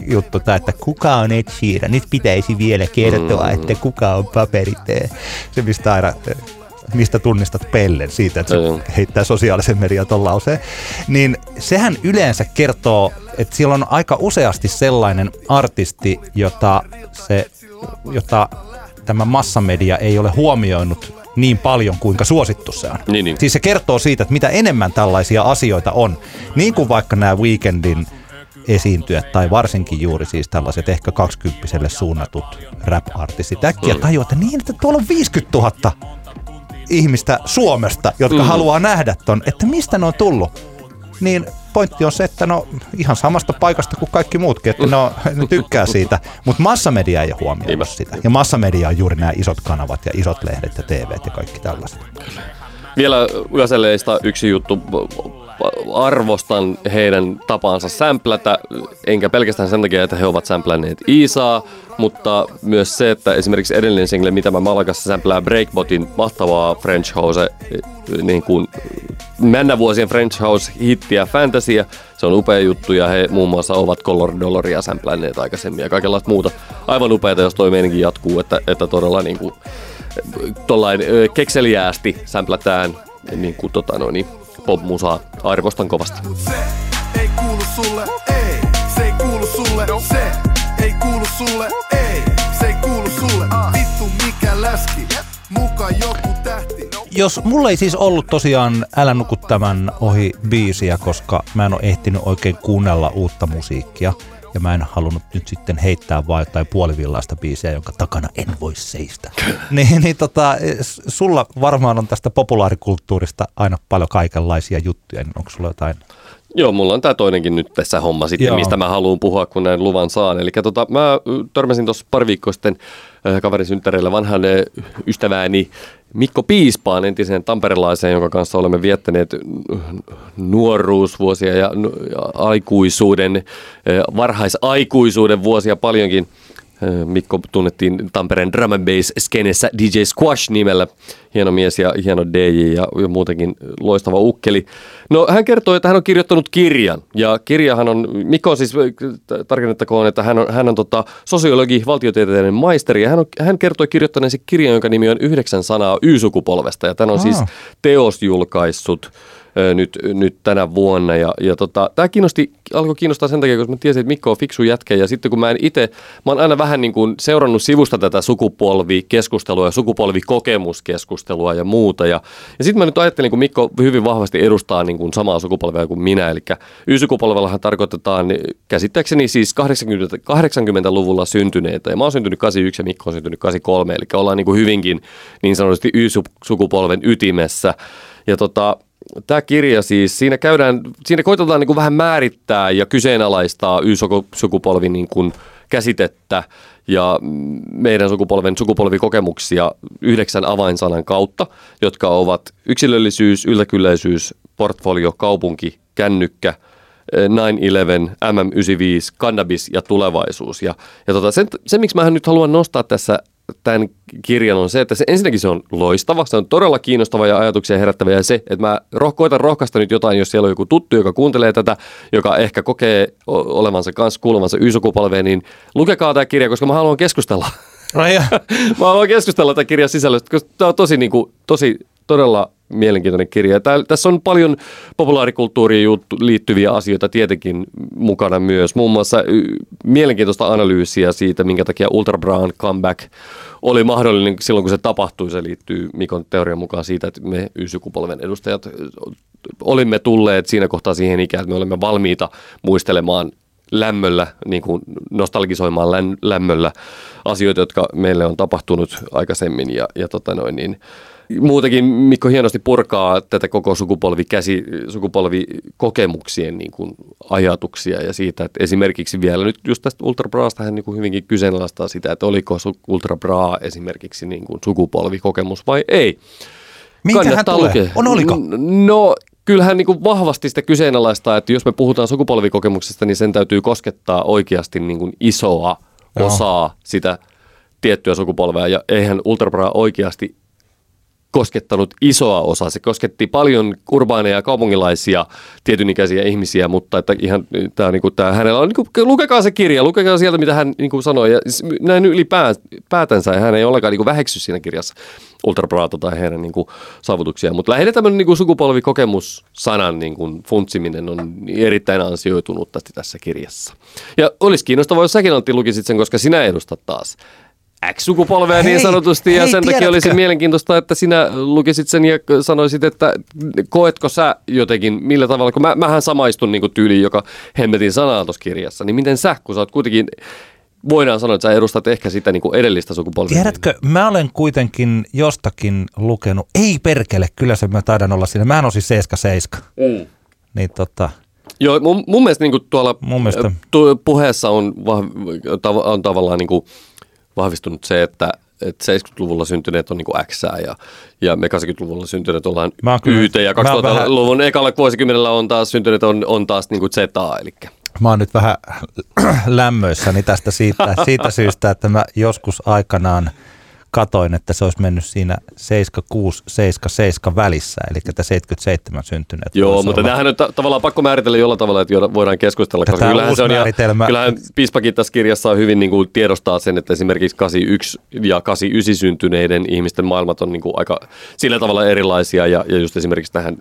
juttu tämä, että kuka on Ed Sheeran. Nyt pitäisi vielä kertoa, mm. että kuka on paperitee. Se mistä aina eh, mistä tunnistat pellen siitä, että se heittää sosiaalisen median ton lauseen, niin sehän yleensä kertoo, että siellä on aika useasti sellainen artisti, jota, se, jota tämä massamedia ei ole huomioinut niin paljon, kuinka suosittu se on. Niin, niin. Siis se kertoo siitä, että mitä enemmän tällaisia asioita on, niin kuin vaikka nämä Weekendin esiintyjät tai varsinkin juuri siis tällaiset ehkä 20 suunnatut rap-artistit äkkiä tajuaa, että niin, että tuolla on 50 000 ihmistä Suomesta, jotka mm. haluaa nähdä ton, että mistä ne on tullut. Niin pointti on se, että no ihan samasta paikasta kuin kaikki muutkin, että ne, on, ne tykkää siitä, mutta massamedia ei ole huomioinut sitä. Ja massamedia on juuri nämä isot kanavat ja isot lehdet ja TVt ja kaikki tällaiset. Vielä Ysäleistä yksi juttu. Arvostan heidän tapaansa sämplätä, enkä pelkästään sen takia, että he ovat sämplänneet Iisaa, mutta myös se, että esimerkiksi edellinen single, mitä mä Malakassa sämplää Breakbotin mahtavaa French House, niin kuin mennä vuosien French House-hittiä Fantasia, se on upea juttu ja he muun muassa ovat Color Dollaria sämplänneet aikaisemmin ja kaikenlaista muuta. Aivan upeata, jos toi meininki jatkuu, että, että todella niin kuin, tollain kekseliäästi sämplätään niin kuin tota noin, niin pop-musaa. Arvostan kovasti. Se ei kuulu sulle, ei. Se ei kuulu sulle, se ei kuulu sulle, ei. Se ei kuulu sulle, vittu mikä läski. Muka joku tähti. Jos mulla ei siis ollut tosiaan Älä nuku tämän ohi biisiä, koska mä en ole ehtinyt oikein kuunnella uutta musiikkia. Ja mä en halunnut nyt sitten heittää vaan jotain puolivillaista biisiä, jonka takana en voi seistä. niin, niin tota, sulla varmaan on tästä populaarikulttuurista aina paljon kaikenlaisia juttuja, niin onko sulla jotain? Joo, mulla on tämä toinenkin nyt tässä homma sitten, Joo. Mistä mä haluan puhua, kun näin luvan saan. Eli tota, mä törmäsin tuossa pari viikkoa sitten kaverin synttäreillä vanhan ystävääni Mikko Piispaan, entisen tamperelaisen, jonka kanssa olemme viettäneet nuoruusvuosia ja, aikuisuuden, varhaisaikuisuuden vuosia paljonkin. Ö, Mikko tunnettiin Tampereen drum and bass skenessä DJ Squash nimellä. Hieno mies ja hieno DJ ja, muutenkin loistava ukkeli. No hän kertoi, että hän on kirjoittanut kirjan. Ja kirjahan on, Mikko on siis, t- tarkennettakoon, että hän on, hän on tota, sosiologi, valtiotieteellinen maisteri. Ja hän, on, hän kertoi kirjoittaneensa kirjan, jonka nimi on Yhdeksän sanaa Y-sukupolvesta. Ja tämä on siis Aa. teos julkaissut nyt, nyt tänä vuonna. Ja, ja tota, tämä kiinnosti, alkoi kiinnostaa sen takia, koska mä tiesin, että Mikko on fiksu jätkä. Ja sitten kun mä en itse, mä oon aina vähän niin kuin seurannut sivusta tätä sukupolvikeskustelua ja sukupolvikokemuskeskustelua ja muuta. Ja, ja sitten mä nyt ajattelin, kun Mikko hyvin vahvasti edustaa niin kuin samaa sukupolvea kuin minä. Eli Y-sukupolvellahan tarkoitetaan käsittääkseni siis 80, 80-luvulla syntyneitä. Ja mä oon syntynyt 81 ja Mikko on syntynyt 83. Eli ollaan niin kuin hyvinkin niin sanotusti Y-sukupolven ytimessä. Ja tota, tämä kirja siis, siinä käydään, siinä koitetaan niin kuin vähän määrittää ja kyseenalaistaa Y-sukupolvin niin kuin käsitettä ja meidän sukupolven sukupolvikokemuksia yhdeksän avainsanan kautta, jotka ovat yksilöllisyys, yltäkylläisyys, portfolio, kaupunki, kännykkä, eh, 9-11, MM95, cannabis ja tulevaisuus. Ja, ja tota, sen, se, miksi mä nyt haluan nostaa tässä tämän kirjan on se, että se, ensinnäkin se on loistava, se on todella kiinnostava ja ajatuksia herättävä ja se, että mä roh, koitan rohkaista nyt jotain, jos siellä on joku tuttu, joka kuuntelee tätä, joka ehkä kokee olevansa kanssa kuuluvansa Y-sukupolveen, niin lukekaa tämä kirja, koska mä haluan keskustella. Ja. mä haluan keskustella tämän kirjan sisällöstä, koska tämä on tosi, niin kuin, tosi todella mielenkiintoinen kirja. Tää, tässä on paljon populaarikulttuuriin liittyviä asioita tietenkin mukana myös. Muun muassa mielenkiintoista analyysiä siitä, minkä takia Ultra Brown comeback oli mahdollinen silloin, kun se tapahtui. Se liittyy Mikon teorian mukaan siitä, että me Y-sukupolven edustajat olimme tulleet siinä kohtaa siihen ikään, että me olemme valmiita muistelemaan lämmöllä, niin kuin nostalgisoimaan lämmöllä asioita, jotka meille on tapahtunut aikaisemmin. Ja, ja tota noin, niin, muutenkin Mikko hienosti purkaa tätä koko sukupolvikäsi, sukupolvikokemuksien niin kuin ajatuksia ja siitä, että esimerkiksi vielä nyt just tästä Ultra Braasta hän niin kuin hyvinkin kyseenalaistaa sitä, että oliko Ultra Bra esimerkiksi niin kuin sukupolvikokemus vai ei. Minkä tulee? Lukea. On oliko? No kyllähän niin kuin vahvasti sitä kyseenalaistaa, että jos me puhutaan sukupolvikokemuksesta, niin sen täytyy koskettaa oikeasti niin kuin isoa Joo. osaa sitä tiettyä sukupolvea. Ja eihän Ultrabra oikeasti koskettanut isoa osaa. Se kosketti paljon urbaaneja ja kaupungilaisia tietynikäisiä ihmisiä, mutta että ihan tämä, niin kuin, tämä hänellä on, niin kuin, lukekaa se kirja, lukekaa sieltä, mitä hän niin kuin sanoi. Ja näin ylipäätänsä, hän ei ollenkaan niin väheksy siinä kirjassa Ultrabraata tai heidän niin kuin, saavutuksia. Mutta lähinnä tämmöinen niin kuin, sukupolvikokemus-sanan niin kuin, funtsiminen on erittäin ansioitunut tässä kirjassa. Ja olisi kiinnostavaa, jos säkin Antti lukisit sen, koska sinä edustat taas X-sukupolvea niin hei, sanotusti, hei, ja sen tiedätkö? takia olisi mielenkiintoista, että sinä lukisit sen ja sanoisit, että koetko sä jotenkin, millä tavalla, kun mä, mähän samaistun niin tyyliin, joka hemmetin sanaa tuossa kirjassa, niin miten sä, kun sä oot kuitenkin voidaan sanoa, että sä edustat ehkä sitä niin kuin edellistä sukupolvea. Tiedätkö, mä olen kuitenkin jostakin lukenut, ei perkele, kyllä se mä taidan olla siinä, mä on siis 77. Mm. Niin tota, Joo, mun, mun mielestä niin kuin tuolla mun mielestä. Tu, puheessa on, on tavallaan niin kuin, vahvistunut se, että, että 70-luvulla syntyneet on niin kuin X ja, ja me 80-luvulla syntyneet ollaan YT ja 2000-luvun vähän... ekalla vuosikymmenellä on taas syntyneet on, on taas niin kuin Z, eli Mä oon nyt vähän lämmöissäni tästä siitä, siitä syystä, että mä joskus aikanaan – katoin, että se olisi mennyt siinä 76, 77 välissä, eli että 77 syntyneet. Joo, mutta olla. tämähän on ta- tavallaan pakko määritellä jollain tavalla, että voidaan keskustella, Tätä koska kyllähän se on, ja, kyllähän Pispakin tässä kirjassa on hyvin niin kuin tiedostaa sen, että esimerkiksi 81 ja 89 syntyneiden ihmisten maailmat on niin kuin aika sillä tavalla erilaisia, ja, ja just esimerkiksi tähän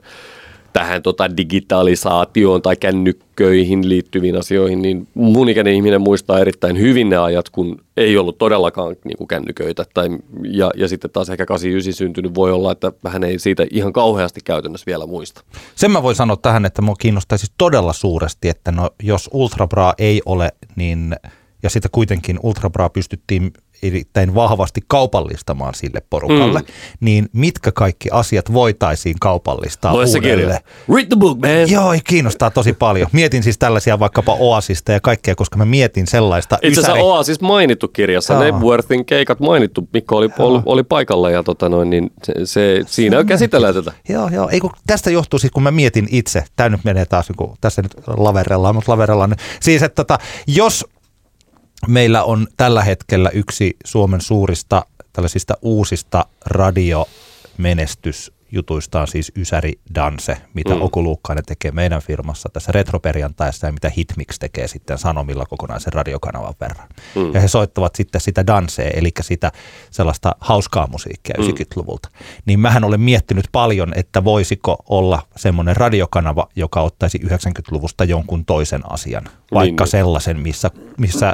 tähän tota digitalisaatioon tai kännykköihin liittyviin asioihin, niin mun ikäinen ihminen muistaa erittäin hyvin ne ajat, kun ei ollut todellakaan niin kuin kännyköitä. Tai, ja, ja sitten taas ehkä 89 syntynyt voi olla, että hän ei siitä ihan kauheasti käytännössä vielä muista. Sen mä voin sanoa tähän, että mua kiinnostaisi todella suuresti, että no, jos Ultrabra ei ole, niin ja sitä kuitenkin Ultrabra pystyttiin erittäin vahvasti kaupallistamaan sille porukalle, mm. niin mitkä kaikki asiat voitaisiin kaupallistaa Lue uudelleen? Read the book, man. Joo, kiinnostaa tosi paljon. Mietin siis tällaisia vaikkapa Oasista ja kaikkea, koska mä mietin sellaista Itse asiassa Oasis mainittu kirjassa, Nebworthin keikat mainittu, Mikko oli, oli, oli paikalla ja tota noin, niin se, se, siinä on käsitellään tätä. Joo, joo. Ei, kun tästä johtuu siis, kun mä mietin itse, tämä nyt menee taas, kun tässä nyt laverellaan, mutta laverellaan. Siis, että tota, jos meillä on tällä hetkellä yksi Suomen suurista tällaisista uusista radiomenestys jutuista on siis Ysäri Danse, mitä mm. Oku Luukkainen tekee meidän firmassa tässä retroperjantaissa ja mitä Hitmix tekee sitten Sanomilla kokonaisen radiokanavan verran. Mm. Ja he soittavat sitten sitä dansea, eli sitä sellaista hauskaa musiikkia mm. 90-luvulta. Niin mähän olen miettinyt paljon, että voisiko olla semmoinen radiokanava, joka ottaisi 90-luvusta jonkun toisen asian, vaikka niin, niin. sellaisen, missä, missä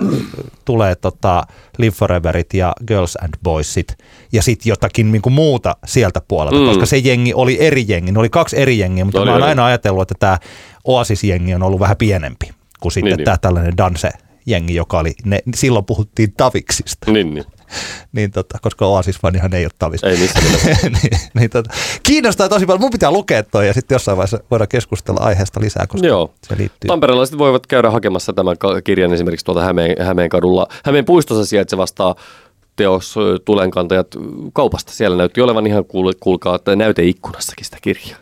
tulee tota Live Foreverit ja Girls and Boysit ja sitten jotakin niin muuta sieltä puolelta, mm. koska se jengi oli eri jengi. Ne oli kaksi eri jengiä, mutta oli, mä oon aina ajatellut, että tämä Oasis-jengi on ollut vähän pienempi kuin sitten niin, tämä niin. tällainen Danse-jengi, joka oli, ne, silloin puhuttiin Taviksista. Niin, niin. niin tota, koska Oasis-fanihan ei ole Tavis. Ei missään niin, niin tota, kiinnostaa tosi paljon. Mun pitää lukea toi ja sitten jossain vaiheessa voidaan keskustella aiheesta lisää, koska Joo. se liittyy. Tamperelaiset voivat käydä hakemassa tämän kirjan esimerkiksi tuolta Hämeen, Hämeen kadulla. Hämeen puistossa sijaitsevasta teos Tulenkantajat kaupasta. Siellä näytti olevan ihan kuul- kuulkaa, että näyteikkunassakin sitä kirjaa.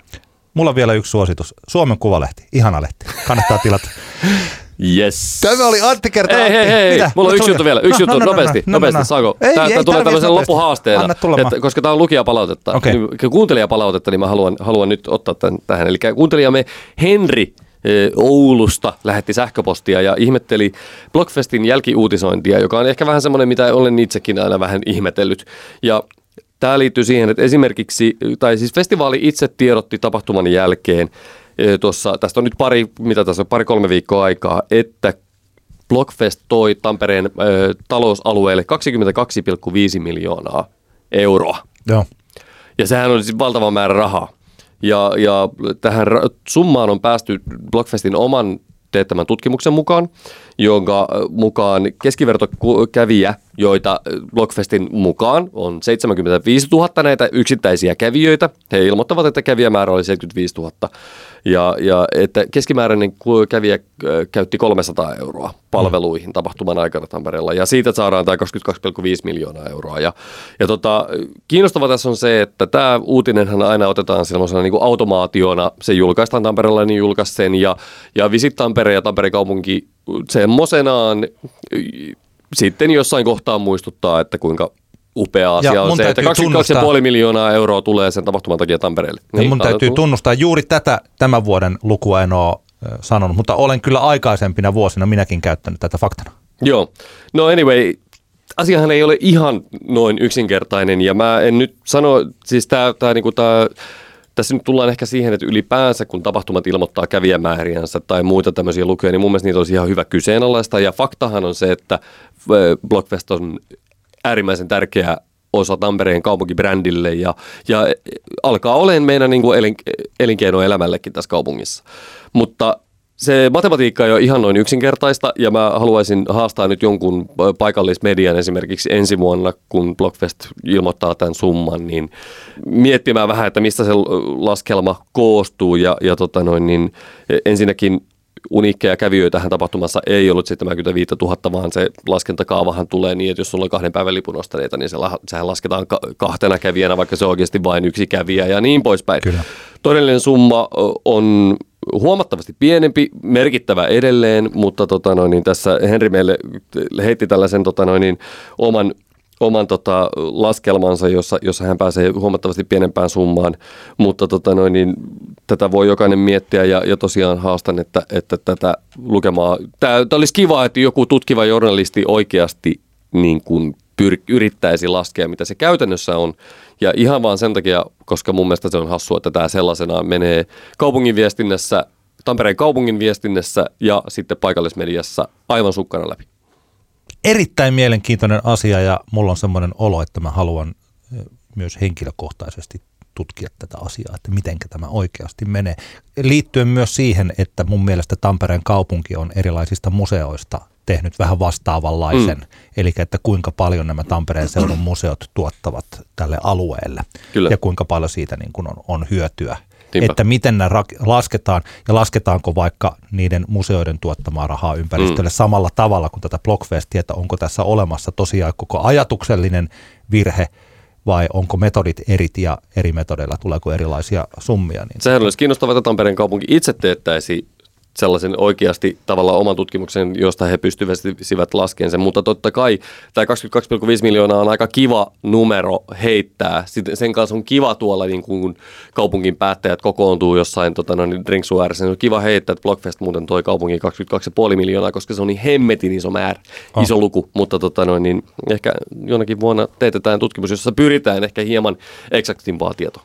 Mulla on vielä yksi suositus. Suomen Kuvalehti. Ihana lehti. Kannattaa tilata. Yes. Tämä oli Antti kertaa. Hei, hei, hei. Mitä? Mulla on yksi juttu vielä. Yksi no, juttu, no, no, nopeasti. No, no, nopeasti, no, saako? Ei, tämä, ei, tulee tämmöisen loppuhaasteena. Anna että, koska tämä on lukijapalautetta. Okay. Niin, kuuntelijapalautetta, niin mä haluan, haluan nyt ottaa tämän tähän. Eli kuuntelijamme Henri Oulusta lähetti sähköpostia ja ihmetteli Blockfestin jälkiuutisointia, joka on ehkä vähän semmoinen, mitä olen itsekin aina vähän ihmetellyt. Ja Tämä liittyy siihen, että esimerkiksi, tai siis festivaali itse tiedotti tapahtuman jälkeen, tuossa, tästä on nyt pari, mitä tässä on, pari-kolme viikkoa aikaa, että Blockfest toi Tampereen ö, talousalueelle 22,5 miljoonaa euroa. Joo. Ja sehän on siis valtava määrä rahaa. Ja, ja tähän summaan on päästy Blockfestin oman teettämän tutkimuksen mukaan, jonka mukaan keskivertokävijä, joita Blockfestin mukaan on 75 000 näitä yksittäisiä kävijöitä. He ilmoittavat, että kävijämäärä oli 75 000 ja, ja että keskimääräinen kävijä käytti 300 euroa palveluihin tapahtuman aikana Tampereella. Ja siitä saadaan tämä 22,5 miljoonaa euroa. Ja, ja tota, kiinnostava tässä on se, että tämä uutinenhan aina otetaan sellaisena niin kuin automaationa, se julkaistaan Tampereella, niin julkaisi sen. Ja, ja Visit Tampere ja Tampereen kaupunki semmoisenaan sitten jossain kohtaa muistuttaa, että kuinka upea asia Ja on se, että täytyy 22,5 miljoonaa euroa tulee sen tapahtuman takia Tampereelle. Ja mun on täytyy tullut. tunnustaa, juuri tätä tämän vuoden lukua en ole sanonut, mutta olen kyllä aikaisempina vuosina minäkin käyttänyt tätä faktana. Joo. No anyway, asiahan ei ole ihan noin yksinkertainen ja mä en nyt sano, siis tää, tää, niinku tää, tässä nyt tullaan ehkä siihen, että ylipäänsä kun tapahtumat ilmoittaa kävijämääriänsä tai muita tämmöisiä lukuja, niin mun mielestä niitä olisi ihan hyvä kyseenalaista. Ja faktahan on se, että Blockfest on äärimmäisen tärkeä osa Tampereen kaupunkibrändille ja, ja alkaa olemaan meidän niin kuin elin, elinkeinoelämällekin tässä kaupungissa. Mutta se matematiikka ei ole ihan noin yksinkertaista ja mä haluaisin haastaa nyt jonkun paikallismedian esimerkiksi ensi vuonna, kun Blockfest ilmoittaa tämän summan, niin miettimään vähän, että mistä se laskelma koostuu ja, ja tota noin, niin ensinnäkin uniikkeja kävijöitä tähän tapahtumassa ei ollut 75 000, vaan se laskentakaavahan tulee niin, että jos sulla on kahden päivän lipun ostaneita, niin se, la- sehän lasketaan ka- kahtena kävijänä, vaikka se on oikeasti vain yksi kävijä ja niin poispäin. Kyllä. Todellinen summa on huomattavasti pienempi, merkittävä edelleen, mutta tota noin, niin tässä Henri meille heitti tällaisen tota noin, niin oman oman tota, laskelmansa, jossa, jossa hän pääsee huomattavasti pienempään summaan, mutta tota noin, niin, tätä voi jokainen miettiä ja, ja tosiaan haastan, että, että tätä lukemaa, tämä olisi kiva, että joku tutkiva journalisti oikeasti niin kuin pyr, yrittäisi laskea, mitä se käytännössä on. Ja ihan vaan sen takia, koska mun mielestä se on hassua, että tämä sellaisena menee kaupungin viestinnässä, Tampereen kaupungin viestinnässä ja sitten paikallismediassa aivan sukkana läpi. Erittäin mielenkiintoinen asia ja mulla on semmoinen olo, että mä haluan ö, myös henkilökohtaisesti tutkia tätä asiaa, että miten tämä oikeasti menee. Liittyen myös siihen, että mun mielestä Tampereen kaupunki on erilaisista museoista tehnyt vähän vastaavanlaisen, mm. eli että kuinka paljon nämä Tampereen seudun museot tuottavat tälle alueelle Kyllä. ja kuinka paljon siitä niin kuin on, on hyötyä. Niinpä. Että miten ne rak- lasketaan ja lasketaanko vaikka niiden museoiden tuottamaa rahaa ympäristölle mm. samalla tavalla kuin tätä Blockfestia, että onko tässä olemassa tosiaan koko ajatuksellinen virhe vai onko metodit erit ja eri metodeilla tuleeko erilaisia summia. Niin Sehän olisi kiinnostavaa, että Tampereen kaupunki itse teettäisi sellaisen oikeasti tavallaan oman tutkimuksen, josta he pystyvät laskemaan sen. Mutta totta kai tämä 22,5 miljoonaa on aika kiva numero heittää. Sitten sen kanssa on kiva tuolla, niin kun kaupungin päättäjät kokoontuu jossain tota, no, niin drinksu ääressä. on kiva heittää, että Blockfest muuten toi kaupungin 22,5 miljoonaa, koska se on niin hemmetin iso määrä, Oh. iso luku. Mutta tota, no, niin ehkä jonakin vuonna teetetään tutkimus, jossa pyritään ehkä hieman eksaktimpaa tietoa.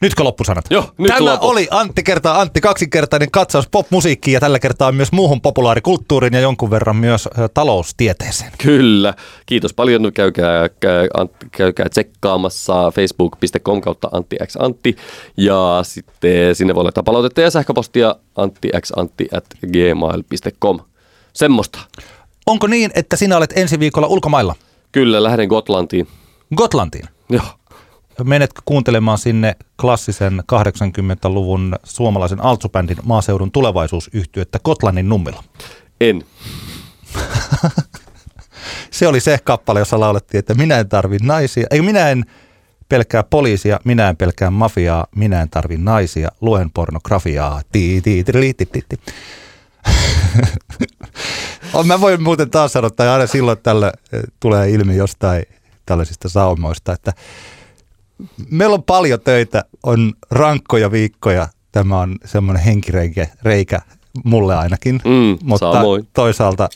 Nytkö loppusanat? Joo, nyt Tämä loppu. oli Antti kertaa Antti kaksinkertainen katsaus popmusiikkiin ja tällä kertaa myös muuhun populaarikulttuuriin ja jonkun verran myös taloustieteeseen. Kyllä. Kiitos paljon. Käykää, käy, Antti, käykää tsekkaamassa facebook.com kautta Antti X Antti. Ja sitten sinne voi laittaa palautetta ja sähköpostia anttixantti at gmail.com. Semmoista. Onko niin, että sinä olet ensi viikolla ulkomailla? Kyllä, lähden Gotlantiin. Gotlantiin. Joo. Menetkö kuuntelemaan sinne klassisen 80-luvun suomalaisen altsubändin maaseudun tulevaisuusyhtyettä Gotlannin nummilla? En. Se oli se kappale, jossa laulettiin, että minä en tarvi naisia, ei minä en pelkää poliisia, minä en pelkää mafiaa, minä en tarvi naisia, luen pornografiaa. Tii, tii, tii, tii, tii, tii. Mä voin muuten taas sanoa, että aina silloin tällä tulee ilmi jostain tällaisista saumoista, että meillä on paljon töitä, on rankkoja viikkoja, tämä on semmoinen henkireikä reikä mulle ainakin, Mm, mutta samoin. toisaalta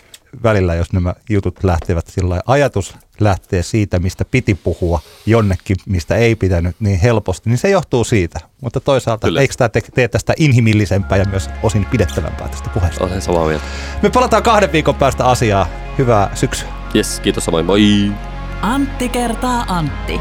välillä, jos nämä jutut lähtevät sillä ajatus lähtee siitä, mistä piti puhua jonnekin, mistä ei pitänyt niin helposti, niin se johtuu siitä. Mutta toisaalta, Kyllä. eikö tämä te- tee tästä inhimillisempää ja myös osin pidettävämpää tästä puheesta? Olen samaa mieltä. Me palataan kahden viikon päästä asiaa. Hyvää syksyä. Yes, kiitos samoin. Moi! Antti kertaa Antti.